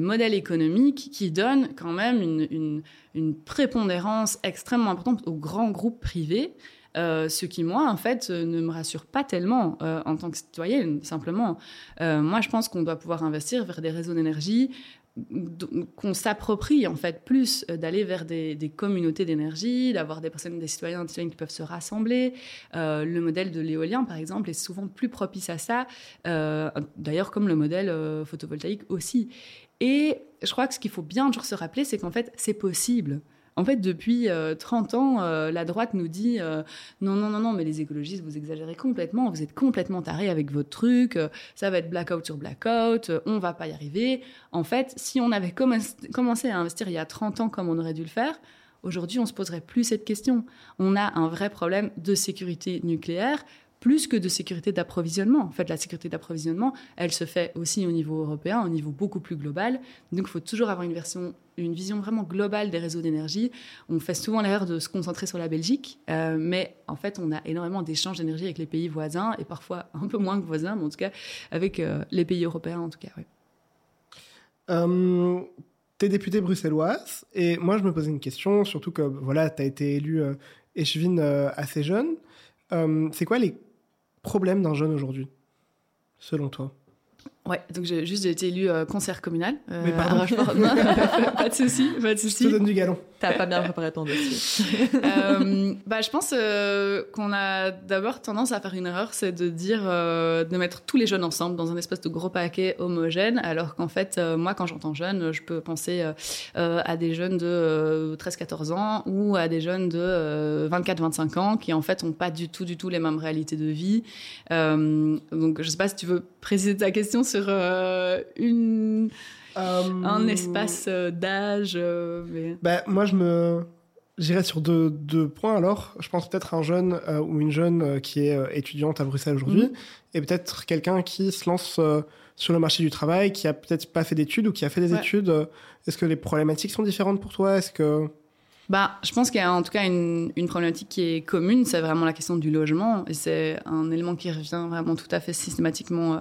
B: modèles économiques qui donnent quand même une prépondérance extrêmement importante aux grands groupes privés euh, ce qui, moi, en fait, euh, ne me rassure pas tellement euh, en tant que citoyenne, simplement. moi, je pense qu'on doit pouvoir investir vers des réseaux d'énergie qu'on s'approprie en fait plus d'aller vers des, communautés d'énergie, d'avoir des personnes, des citoyens, des qui peuvent se rassembler. le modèle de l'éolien, par exemple, est souvent plus propice à ça. D'ailleurs, comme le modèle photovoltaïque aussi. Et je crois que ce qu'il faut bien toujours se rappeler, c'est qu'en fait, c'est possible. En fait, depuis 30 euh, ans, euh, la droite nous dit euh, non, non, non, non, mais les écologistes, vous exagérez complètement, vous êtes complètement tarés avec votre truc, ça va être blackout sur blackout, on va pas y arriver. En fait, si on avait commencé à investir il y a 30 ans comme on aurait dû le faire, aujourd'hui, on se poserait plus cette question. On a un vrai problème de sécurité nucléaire plus que de sécurité d'approvisionnement. En fait, la sécurité d'approvisionnement, elle se fait aussi au niveau européen, au niveau beaucoup plus global. Donc, il faut toujours avoir une version une vision vraiment globale des réseaux d'énergie. On fait souvent l'erreur de se concentrer sur la Belgique, euh, mais en fait, on a énormément d'échanges d'énergie avec les pays voisins et parfois un peu moins que voisins, mais en tout cas avec euh, les pays européens, en tout cas. Oui.
A: Euh, tu es députée bruxelloise et moi, je me posais une question, surtout que voilà, tu as été élue échevine assez jeune. C'est quoi les problème d'un jeune aujourd'hui, selon toi?
B: Ouais, donc j'ai juste été élu euh, conseiller communal.
A: Euh, Mais pardon.
B: pas de souci, pas de souci.
A: Je te donne du galon.
C: T'as pas bien préparé ton dossier.
B: euh, bah, je pense euh, qu'on a d'abord tendance à faire une erreur, c'est de dire de mettre tous les jeunes ensemble dans un espèce de gros paquet homogène, alors qu'en fait, moi, quand j'entends jeune, je peux penser à des jeunes de 13-14 ans ou à des jeunes de 24-25 ans qui en fait ont pas du tout, du tout les mêmes réalités de vie. donc, je sais pas si tu veux préciser ta question sur euh, une, euh, un espace euh, d'âge
A: ben, Moi, je me. J'irais sur deux, deux, points alors. Je pense peut-être un jeune ou une jeune qui est étudiante à Bruxelles aujourd'hui, mhm. et peut-être quelqu'un qui se lance sur le marché du travail, qui a peut-être pas fait d'études ou qui a fait des études. Est-ce que les problématiques sont différentes pour toi? Est-ce que
B: bah, je pense qu'il y a en tout cas une, problématique qui est commune, c'est vraiment la question du logement. Et c'est un élément qui revient vraiment tout à fait systématiquement euh,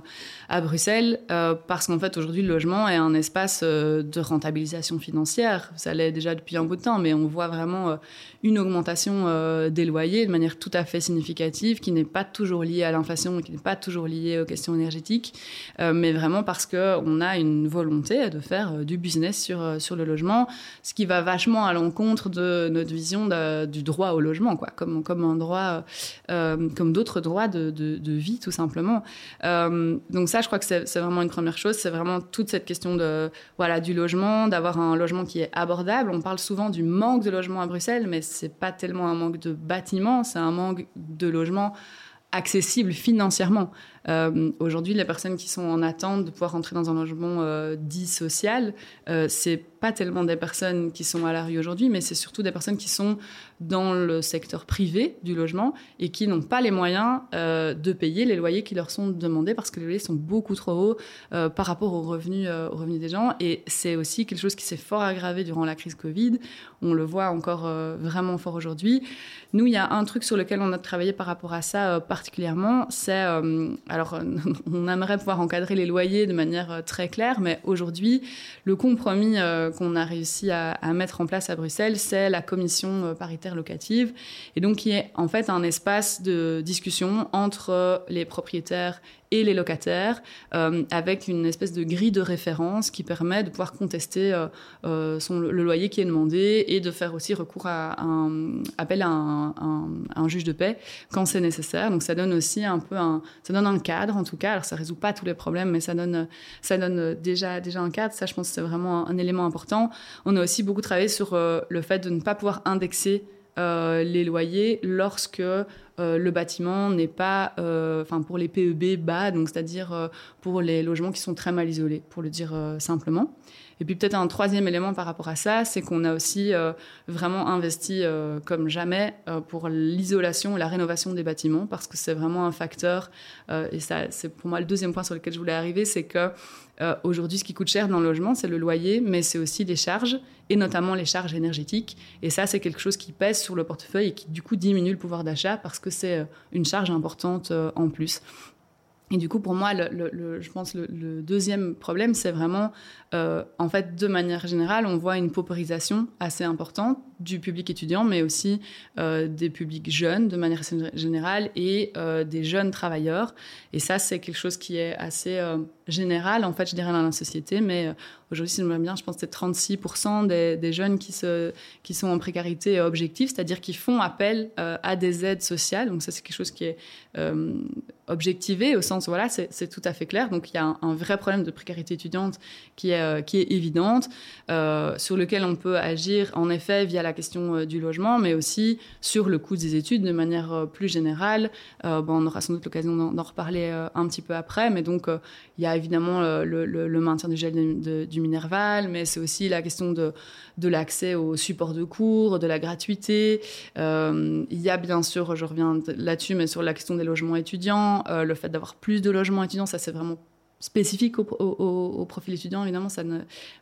B: à Bruxelles, euh, parce qu'en fait, aujourd'hui, le logement est un espace euh, de rentabilisation financière. Ça l'est déjà depuis un bout de temps, mais on voit vraiment une augmentation des loyers de manière tout à fait significative, qui n'est pas toujours liée à l'inflation, qui n'est pas toujours liée aux questions énergétiques, mais vraiment parce qu'on a une volonté de faire du business sur, sur le logement, ce qui va vachement à l'encontre de notre vision du droit au logement, quoi, comme, comme un droit, euh, comme d'autres droits de, de, vie, tout simplement. Euh, donc ça, je crois que c'est vraiment une première chose, c'est vraiment toute cette question de, voilà, du logement, d'avoir un logement qui est abordable. On parle souvent du manque de logement à Bruxelles, mais c'est pas tellement un manque de bâtiments, c'est un manque de logement accessible financièrement. Euh, aujourd'hui, les personnes qui sont en attente de pouvoir rentrer dans un logement euh, dit social, euh, c'est pas tellement des personnes qui sont à la rue aujourd'hui, mais c'est surtout des personnes qui sont dans le secteur privé du logement et qui n'ont pas les moyens de payer les loyers qui leur sont demandés parce que les loyers sont beaucoup trop hauts par rapport aux revenus, aux revenus des gens. Et c'est aussi quelque chose qui s'est fort aggravé durant la crise Covid. On le voit encore vraiment fort aujourd'hui. Nous, il y a un truc sur lequel on a travaillé par rapport à ça particulièrement, c'est alors, on aimerait pouvoir encadrer les loyers de manière euh, très claire, mais aujourd'hui, le compromis euh, qu'on a réussi à, mettre en place à Bruxelles, c'est la commission euh, paritaire locative, et donc qui est en fait un espace de discussion entre les propriétaires et les locataires, euh, avec une espèce de grille de référence qui permet de pouvoir contester euh, euh, son, le loyer qui est demandé et de faire aussi recours à un appel à un, juge de paix quand c'est nécessaire. Donc ça donne aussi un peu un, ça donne un cadre en tout cas. Alors ça résout pas tous les problèmes, mais ça donne, ça donne déjà déjà un cadre. Ça, je pense, c'est vraiment un, élément important. On a aussi beaucoup travaillé sur le fait de ne pas pouvoir indexer les loyers lorsque euh, le bâtiment n'est pas, euh, enfin pour les PEB bas, donc c'est-à-dire euh, pour les logements qui sont très mal isolés, pour le dire simplement. Et puis peut-être un troisième élément par rapport à ça, c'est qu'on a aussi vraiment investi comme jamais pour l'isolation et la rénovation des bâtiments, parce que c'est vraiment un facteur, et ça c'est pour moi le deuxième point sur lequel je voulais arriver, c'est que aujourd'hui ce qui coûte cher dans le logement, c'est le loyer, mais c'est aussi les charges, et notamment les charges énergétiques. Et ça c'est quelque chose qui pèse sur le portefeuille et qui du coup diminue le pouvoir d'achat, parce que c'est une charge importante en plus. Et du coup, pour moi, je pense le, le deuxième problème, c'est vraiment, euh, en fait, de manière générale, on voit une paupérisation assez importante du public étudiant, mais aussi euh, des publics jeunes de manière générale et euh, des jeunes travailleurs. Et ça, c'est quelque chose qui est assez général, en fait, je dirais, dans la société. Mais aujourd'hui, si je me bien, je pense que c'est 36% des, jeunes qui sont en précarité objective, c'est-à-dire qui font appel à des aides sociales. Donc ça, c'est quelque chose qui est objectivé au sens, voilà, c'est tout à fait clair. Donc il y a un, vrai problème de précarité étudiante qui est, qui est évidente, sur lequel on peut agir, en effet, via la question euh, du logement, mais aussi sur le coût des études de manière euh, plus générale. Euh, on aura sans doute l'occasion d'en reparler un petit peu après, mais donc il y a évidemment le, maintien du gel du Minerval, mais c'est aussi la question de, de l'accès au support de cours, de la gratuité. il y a bien sûr, je reviens là-dessus, mais sur la question des logements étudiants, le fait d'avoir plus de logements étudiants, ça c'est vraiment spécifique au, profil étudiant, évidemment, ça ne,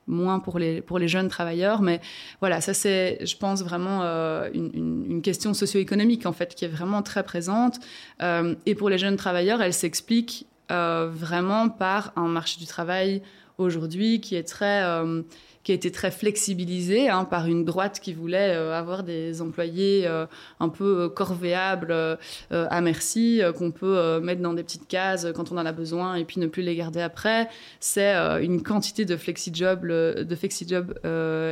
B: moins pour les, pour les jeunes travailleurs. Mais voilà, ça c'est, je pense, vraiment euh, une, question socio-économique, en fait, qui est vraiment très présente. Euh, et pour les jeunes travailleurs, elle s'explique euh, vraiment par un marché du travail aujourd'hui qui est très qui a été très flexibilisé hein, par une droite qui voulait euh, avoir des employés euh, un peu euh, corvéables à merci, qu'on peut mettre dans des petites cases quand on en a besoin et puis ne plus les garder après. C'est une quantité de flexi-job de flexi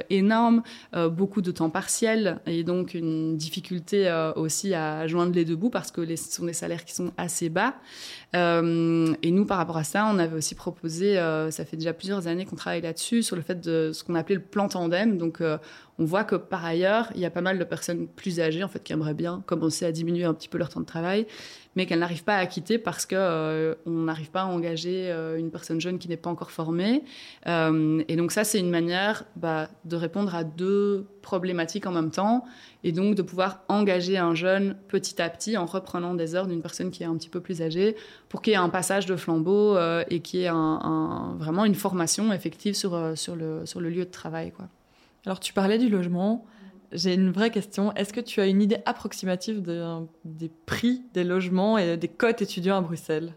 B: énorme, beaucoup de temps partiel et donc une difficulté aussi à joindre les deux bouts parce que ce sont des salaires qui sont assez bas. et nous, par rapport à ça, on avait aussi proposé, ça fait déjà plusieurs années qu'on travaille là-dessus, sur le fait de ce qu'on appelait le plan tandem. Euh, on voit que par ailleurs, il y a pas mal de personnes plus âgées, en fait, qui aimeraient bien commencer à diminuer un petit peu leur temps de travail, mais qu'elles n'arrivent pas à quitter parce que euh, on n'arrive pas à engager euh, une personne jeune qui n'est pas encore formée. et donc ça, c'est une manière bah, de répondre à deux problématiques en même temps, et donc de pouvoir engager un jeune petit à petit en reprenant des heures d'une personne qui est un petit peu plus âgée, pour qu'il y ait un passage de flambeau et qu'il y ait vraiment une formation effective sur, sur, le, sur le lieu de travail. Quoi.
C: Alors, tu parlais du logement. J'ai une vraie question. Est-ce que tu as une idée approximative des prix des logements et des cotes étudiants à Bruxelles?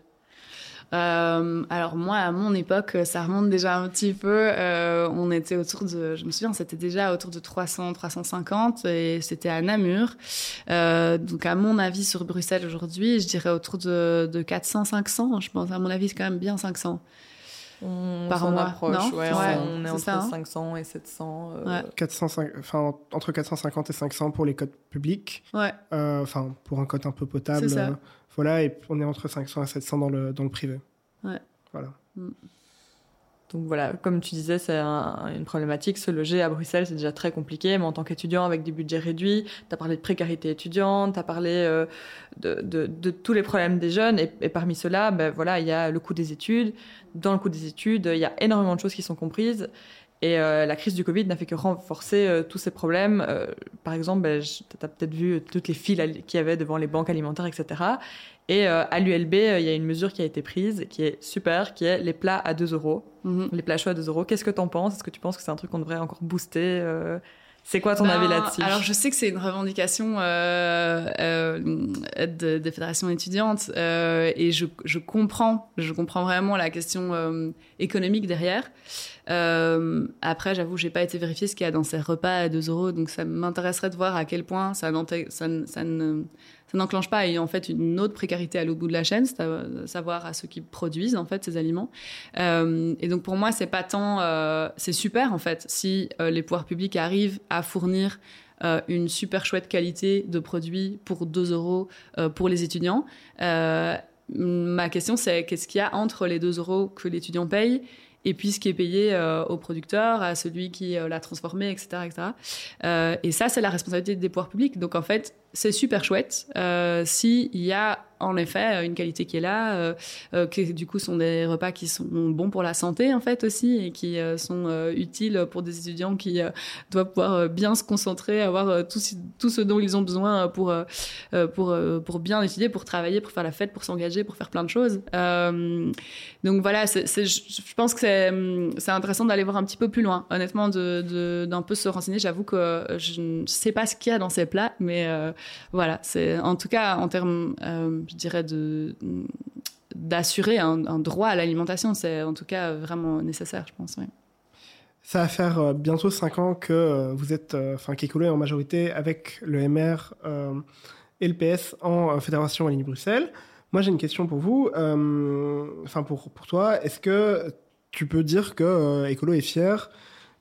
B: Euh, alors moi, à mon époque, ça remonte déjà un petit peu. Euh, on était autour de, je me souviens, c'était déjà autour de 300, 350 et c'était à Namur. Euh, donc à mon avis, sur Bruxelles aujourd'hui, je dirais autour de, de 400, 500. Je pense, à mon avis, c'est quand même bien 500
C: on par s'en approche. Ouais, on est, entre 500 et 700.
A: Euh... 405, enfin, entre 450 et 500 pour les codes publics.
B: Ouais.
A: Euh, enfin, pour un code un peu potable. Euh, voilà, et on est entre 500 et 700 dans le, dans le privé.
B: Ouais.
A: Voilà. Mm.
C: Donc voilà, comme tu disais, c'est une problématique. Se loger à Bruxelles, c'est déjà très compliqué, mais en tant qu'étudiant avec des budgets réduits, tu as parlé de précarité étudiante, tu as parlé euh, de, tous les problèmes des jeunes, et, parmi ceux-là, ben voilà, il y a le coût des études. Dans le coût des études, il y a énormément de choses qui sont comprises. Et euh, la crise du Covid n'a fait que renforcer euh, tous ces problèmes. Par exemple, ben, tu as peut-être vu toutes les files qu'il y avait devant les banques alimentaires, etc. Et euh, à l'ULB, euh, il y a une mesure qui a été prise, qui est super, qui est les plats à 2 euros. Mhm. Les plats chauds à 2 euros. Qu'est-ce que tu en penses? Est-ce que tu penses que c'est un truc qu'on devrait encore booster euh? C'est quoi ton avis ben, là-dessus?
B: Alors, je sais que c'est une revendication euh, des fédérations étudiantes et je, je, comprends, je comprends vraiment la question économique derrière. après, j'avoue, j'ai pas été vérifier ce qu'il y a dans ces repas à 2 euros, donc ça m'intéresserait de voir à quel point ça, ça, ça ne ça n'enclenche pas et en fait une autre précarité à l'autre bout de la chaîne, c'est à savoir à ceux qui produisent en fait ces aliments. Euh, et donc pour moi c'est pas tant, euh, c'est super en fait si euh, les pouvoirs publics arrivent à fournir euh, une super chouette qualité de produits pour 2 euros euh, pour les étudiants. ma question c'est qu'est-ce qu'il y a entre les 2 euros que l'étudiant paye et puis ce qui est payé euh, au producteur, à celui qui euh, l'a transformé, etc. etc. Euh, et ça, c'est la responsabilité des pouvoirs publics. Donc en fait, c'est super chouette s'il y a en effet une qualité qui est là, euh, euh, que du coup sont des repas qui sont bons pour la santé en fait aussi et qui euh, sont euh, utiles pour des étudiants qui euh, doivent pouvoir euh, bien se concentrer, avoir euh, tout, ce- dont ils ont besoin pour euh, euh, pour euh, pour bien étudier, pour travailler, pour faire la fête, pour s'engager, pour faire plein de choses. Euh, donc voilà, je pense que c'est hum, c'est intéressant d'aller voir un petit peu plus loin, honnêtement, d'un peu se renseigner. J'avoue que je ne sais pas ce qu'il y a dans ces plats, mais euh, voilà, en tout cas en termes, euh, je dirais, d'assurer un, droit à l'alimentation, c'est en tout cas vraiment nécessaire, je pense.
A: Ça va faire euh, bientôt 5 ans que euh, vous êtes, euh, enfin, qu'Ecolo est en majorité avec le MR et le PS en Fédération Wallonie-Bruxelles. Moi, j'ai une question pour vous, pour, toi. Est-ce que tu peux dire que Ecolo est fier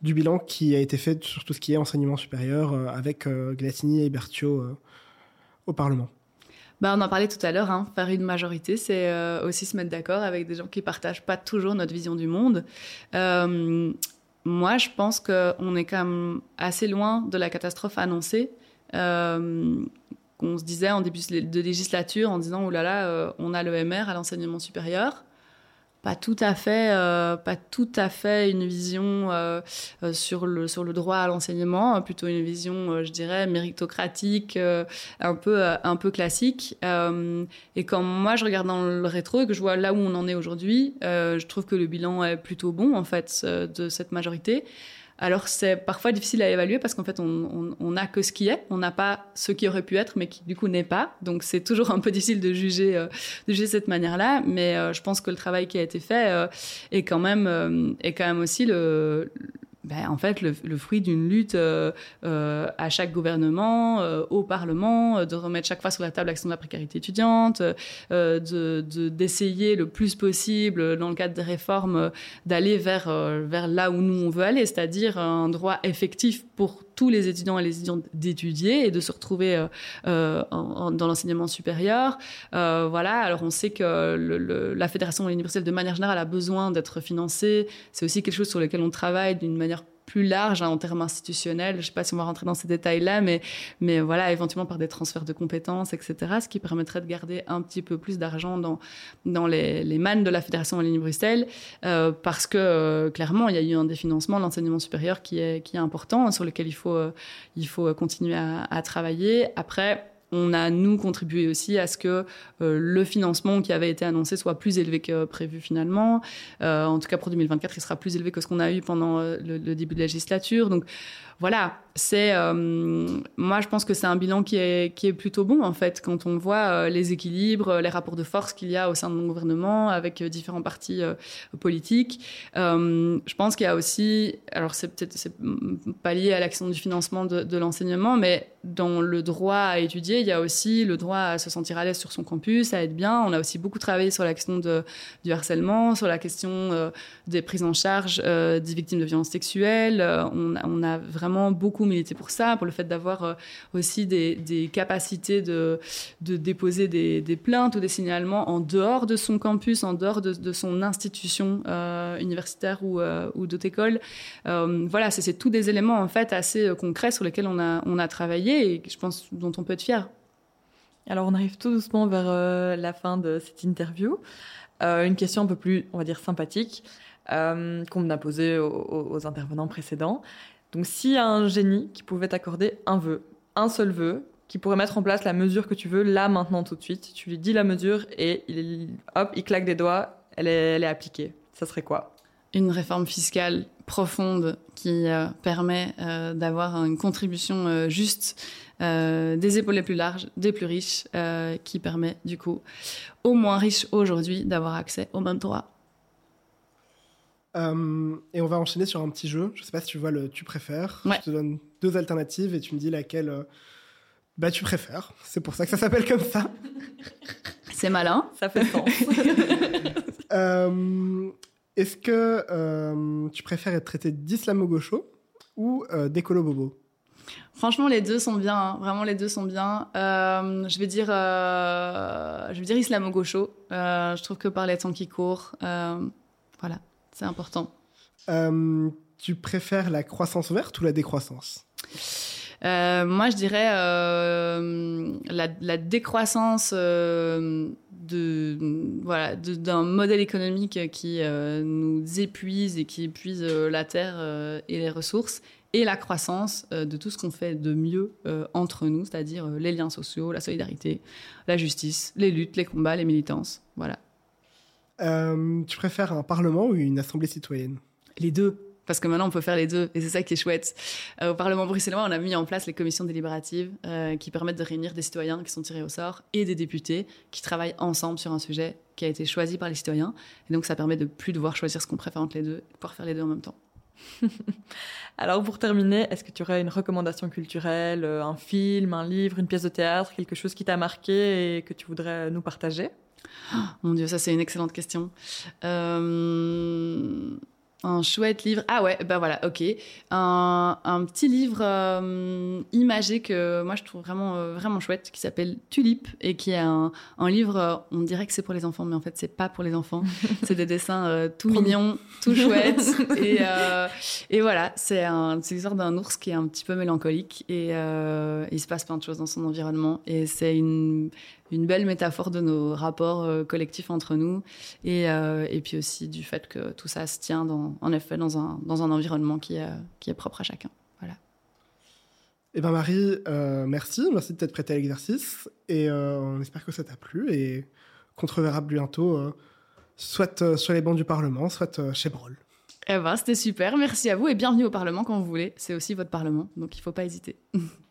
A: du bilan qui a été fait sur tout ce qui est enseignement supérieur avec Glatini et Berthiaud au Parlement?
B: Bah, on en parlait tout à l'heure, hein. faire une majorité, c'est euh, aussi se mettre d'accord avec des gens qui partagent pas toujours notre vision du monde. Euh, moi, je pense qu'on est quand même assez loin de la catastrophe annoncée. Euh, qu'on se disait en début de législature en disant oh là là, euh, on a le MR à l'enseignement supérieur. Pas tout à fait, euh, pas tout à fait une vision euh, euh, sur le sur le droit à l'enseignement, hein, plutôt une vision, euh, je dirais, méritocratique, euh, un peu un peu classique. Et quand moi je regarde dans le rétro et que je vois là où on en est aujourd'hui, je trouve que le bilan est plutôt bon en fait de cette majorité. Alors c'est parfois difficile à évaluer parce qu'en fait on n'a que ce qui est, on n'a pas ce qui aurait pu être mais qui du coup n'est pas. Donc c'est toujours un peu difficile de juger euh, de juger cette manière-là. Mais euh, je pense que le travail qui a été fait euh, est quand même euh, est quand même aussi le ben, en fait, le, fruit d'une lutte euh, euh, à chaque gouvernement, euh, au Parlement, euh, de remettre chaque fois sur la table l'action de la précarité étudiante, euh, de de- d'essayer le plus possible, dans le cadre des réformes, d'aller vers, vers là où nous on veut aller, c'est-à-dire un droit effectif pour tous les étudiants et les étudiantes d'étudier et de se retrouver euh, euh, dans l'enseignement supérieur. Euh, voilà, alors on sait que la Fédération universelle de manière générale a besoin d'être financée. C'est aussi quelque chose sur lequel on travaille d'une manière plus large hein, en termes institutionnels. Je ne sais pas si on va rentrer dans ces détails-là, mais, mais voilà, éventuellement par des transferts de compétences, etc., ce qui permettrait de garder un petit peu plus d'argent dans, dans les, les mannes de la Fédération Wallonie-Bruxelles, euh, parce que euh, clairement, il y a eu un définancement de l'enseignement supérieur qui est, qui est important, sur lequel il faut, euh, il faut continuer à, à travailler. Après, on a, nous, contribué aussi à ce que euh, le financement qui avait été annoncé soit plus élevé que prévu finalement. Euh, en tout cas, pour 2024, il sera plus élevé que ce qu'on a eu pendant euh, le, le début de la législature. Donc, voilà, c'est euh, moi je pense que c'est un bilan qui est plutôt bon en fait quand on voit euh, les équilibres, les rapports de force qu'il y a au sein de mon gouvernement avec euh, différents partis politiques. Je pense qu'il y a aussi, alors c'est peut-être pas lié à l'action du financement de, l'enseignement, mais dans le droit à étudier, il y a aussi le droit à se sentir à l'aise sur son campus, à être bien. On a aussi beaucoup travaillé sur la question du harcèlement, sur la question des prises en charge des victimes de violences sexuelles. On a vraiment beaucoup milité pour ça, pour le fait d'avoir euh, aussi des, capacités de, déposer des, plaintes ou des signalements en dehors de son campus, en dehors de, son institution euh, universitaire ou, euh, ou d'autres écoles. Euh, voilà, c'est tous des éléments en fait assez concrets sur lesquels on a, travaillé et je pense dont on peut être fier.
C: Alors, on arrive tout doucement vers la fin de cette interview. Une question un peu plus, on va dire, sympathique, qu'on a posée aux, aux- aux intervenants précédents. Donc, s'il y a un génie qui pouvait t'accorder un vœu, un seul vœu, qui pourrait mettre en place la mesure que tu veux, là, maintenant, tout de suite, tu lui dis la mesure et il, hop, il claque des doigts, elle est, appliquée. Ça serait quoi?
B: Une réforme fiscale profonde qui euh, permet euh, d'avoir une contribution euh, juste des épaules les plus larges, des plus riches, qui permet du coup aux moins riches aujourd'hui d'avoir accès aux mêmes droits.
A: Euh, et on va enchaîner sur un petit jeu. Je sais pas si tu vois le tu préfères.
B: Ouais.
A: Je te donne deux alternatives et tu me dis laquelle euh, bah, tu préfères. C'est pour ça que ça s'appelle comme ça.
B: C'est malin.
C: Ça fait sens.
A: Euh, Est-ce que euh, tu préfères être traité d'islamo-gaucho ou euh, d'écolo-bobo
B: Franchement, les deux sont bien. hein. Vraiment, les deux sont bien. Euh, je vais dire, euh, je vais dire islamo-gaucho. Euh, je trouve que par les temps qui courent, euh, voilà, c'est important.
A: Euh, Tu préfères la croissance verte ou la décroissance?
B: Euh, moi, je dirais euh, la, la, décroissance euh, de voilà d'un modèle économique qui nous épuise et qui épuise la terre et les ressources, et la croissance de tout ce qu'on fait de mieux entre nous, c'est-à-dire les liens sociaux, la solidarité, la justice, les luttes, les combats, les militances. Voilà.
A: Tu préfères un parlement ou une assemblée citoyenne?
B: Les deux parce que maintenant on peut faire les deux et c'est ça qui est chouette. Euh, au Parlement bruxellois, on a mis en place les commissions délibératives euh, qui permettent de réunir des citoyens qui sont tirés au sort et des députés qui travaillent ensemble sur un sujet qui a été choisi par les citoyens. Et donc ça permet de plus devoir choisir ce qu'on préfère entre les deux, et pouvoir faire les deux en même temps.
C: Alors pour terminer, est-ce que tu aurais une recommandation culturelle, euh, un film, un livre, une pièce de théâtre, quelque chose qui t'a marqué et que tu voudrais nous partager?
B: Oh, Mon Dieu, ça c'est une excellente question. Euh... Un chouette livre. Ah ouais, bah voilà, ok. Un, un petit livre euh, imagé que moi je trouve vraiment, euh, vraiment chouette, qui s'appelle Tulipe et qui est un, un livre, euh, on dirait que c'est pour les enfants, mais en fait c'est pas pour les enfants. c'est des dessins tout mignons, tout chouettes. et, et voilà, c'est l'histoire d'un ours qui est un petit peu mélancolique et il se passe plein de choses dans son environnement. Et c'est une, une belle métaphore de nos rapports euh, collectifs entre nous et, euh, et, puis aussi du fait que tout ça se tient dans, en effet dans un, dans un environnement qui est, qui est propre à chacun. Voilà.
A: Eh ben Marie, euh, merci, merci de t'être prêtée à l'exercice et on espère que ça t'a plu et qu'on te reverra bientôt, soit sur les bancs du Parlement, soit chez Broll.
B: Eh ben, c'était super, merci à vous et bienvenue au Parlement quand vous voulez. C'est aussi votre Parlement, donc il ne faut pas hésiter.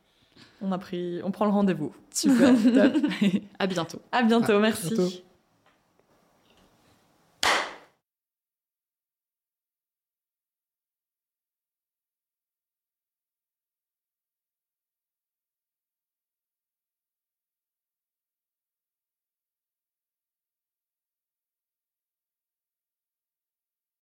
C: On a pris, on prend le rendez-vous.
B: Super, top. à bientôt.
C: À bientôt, merci.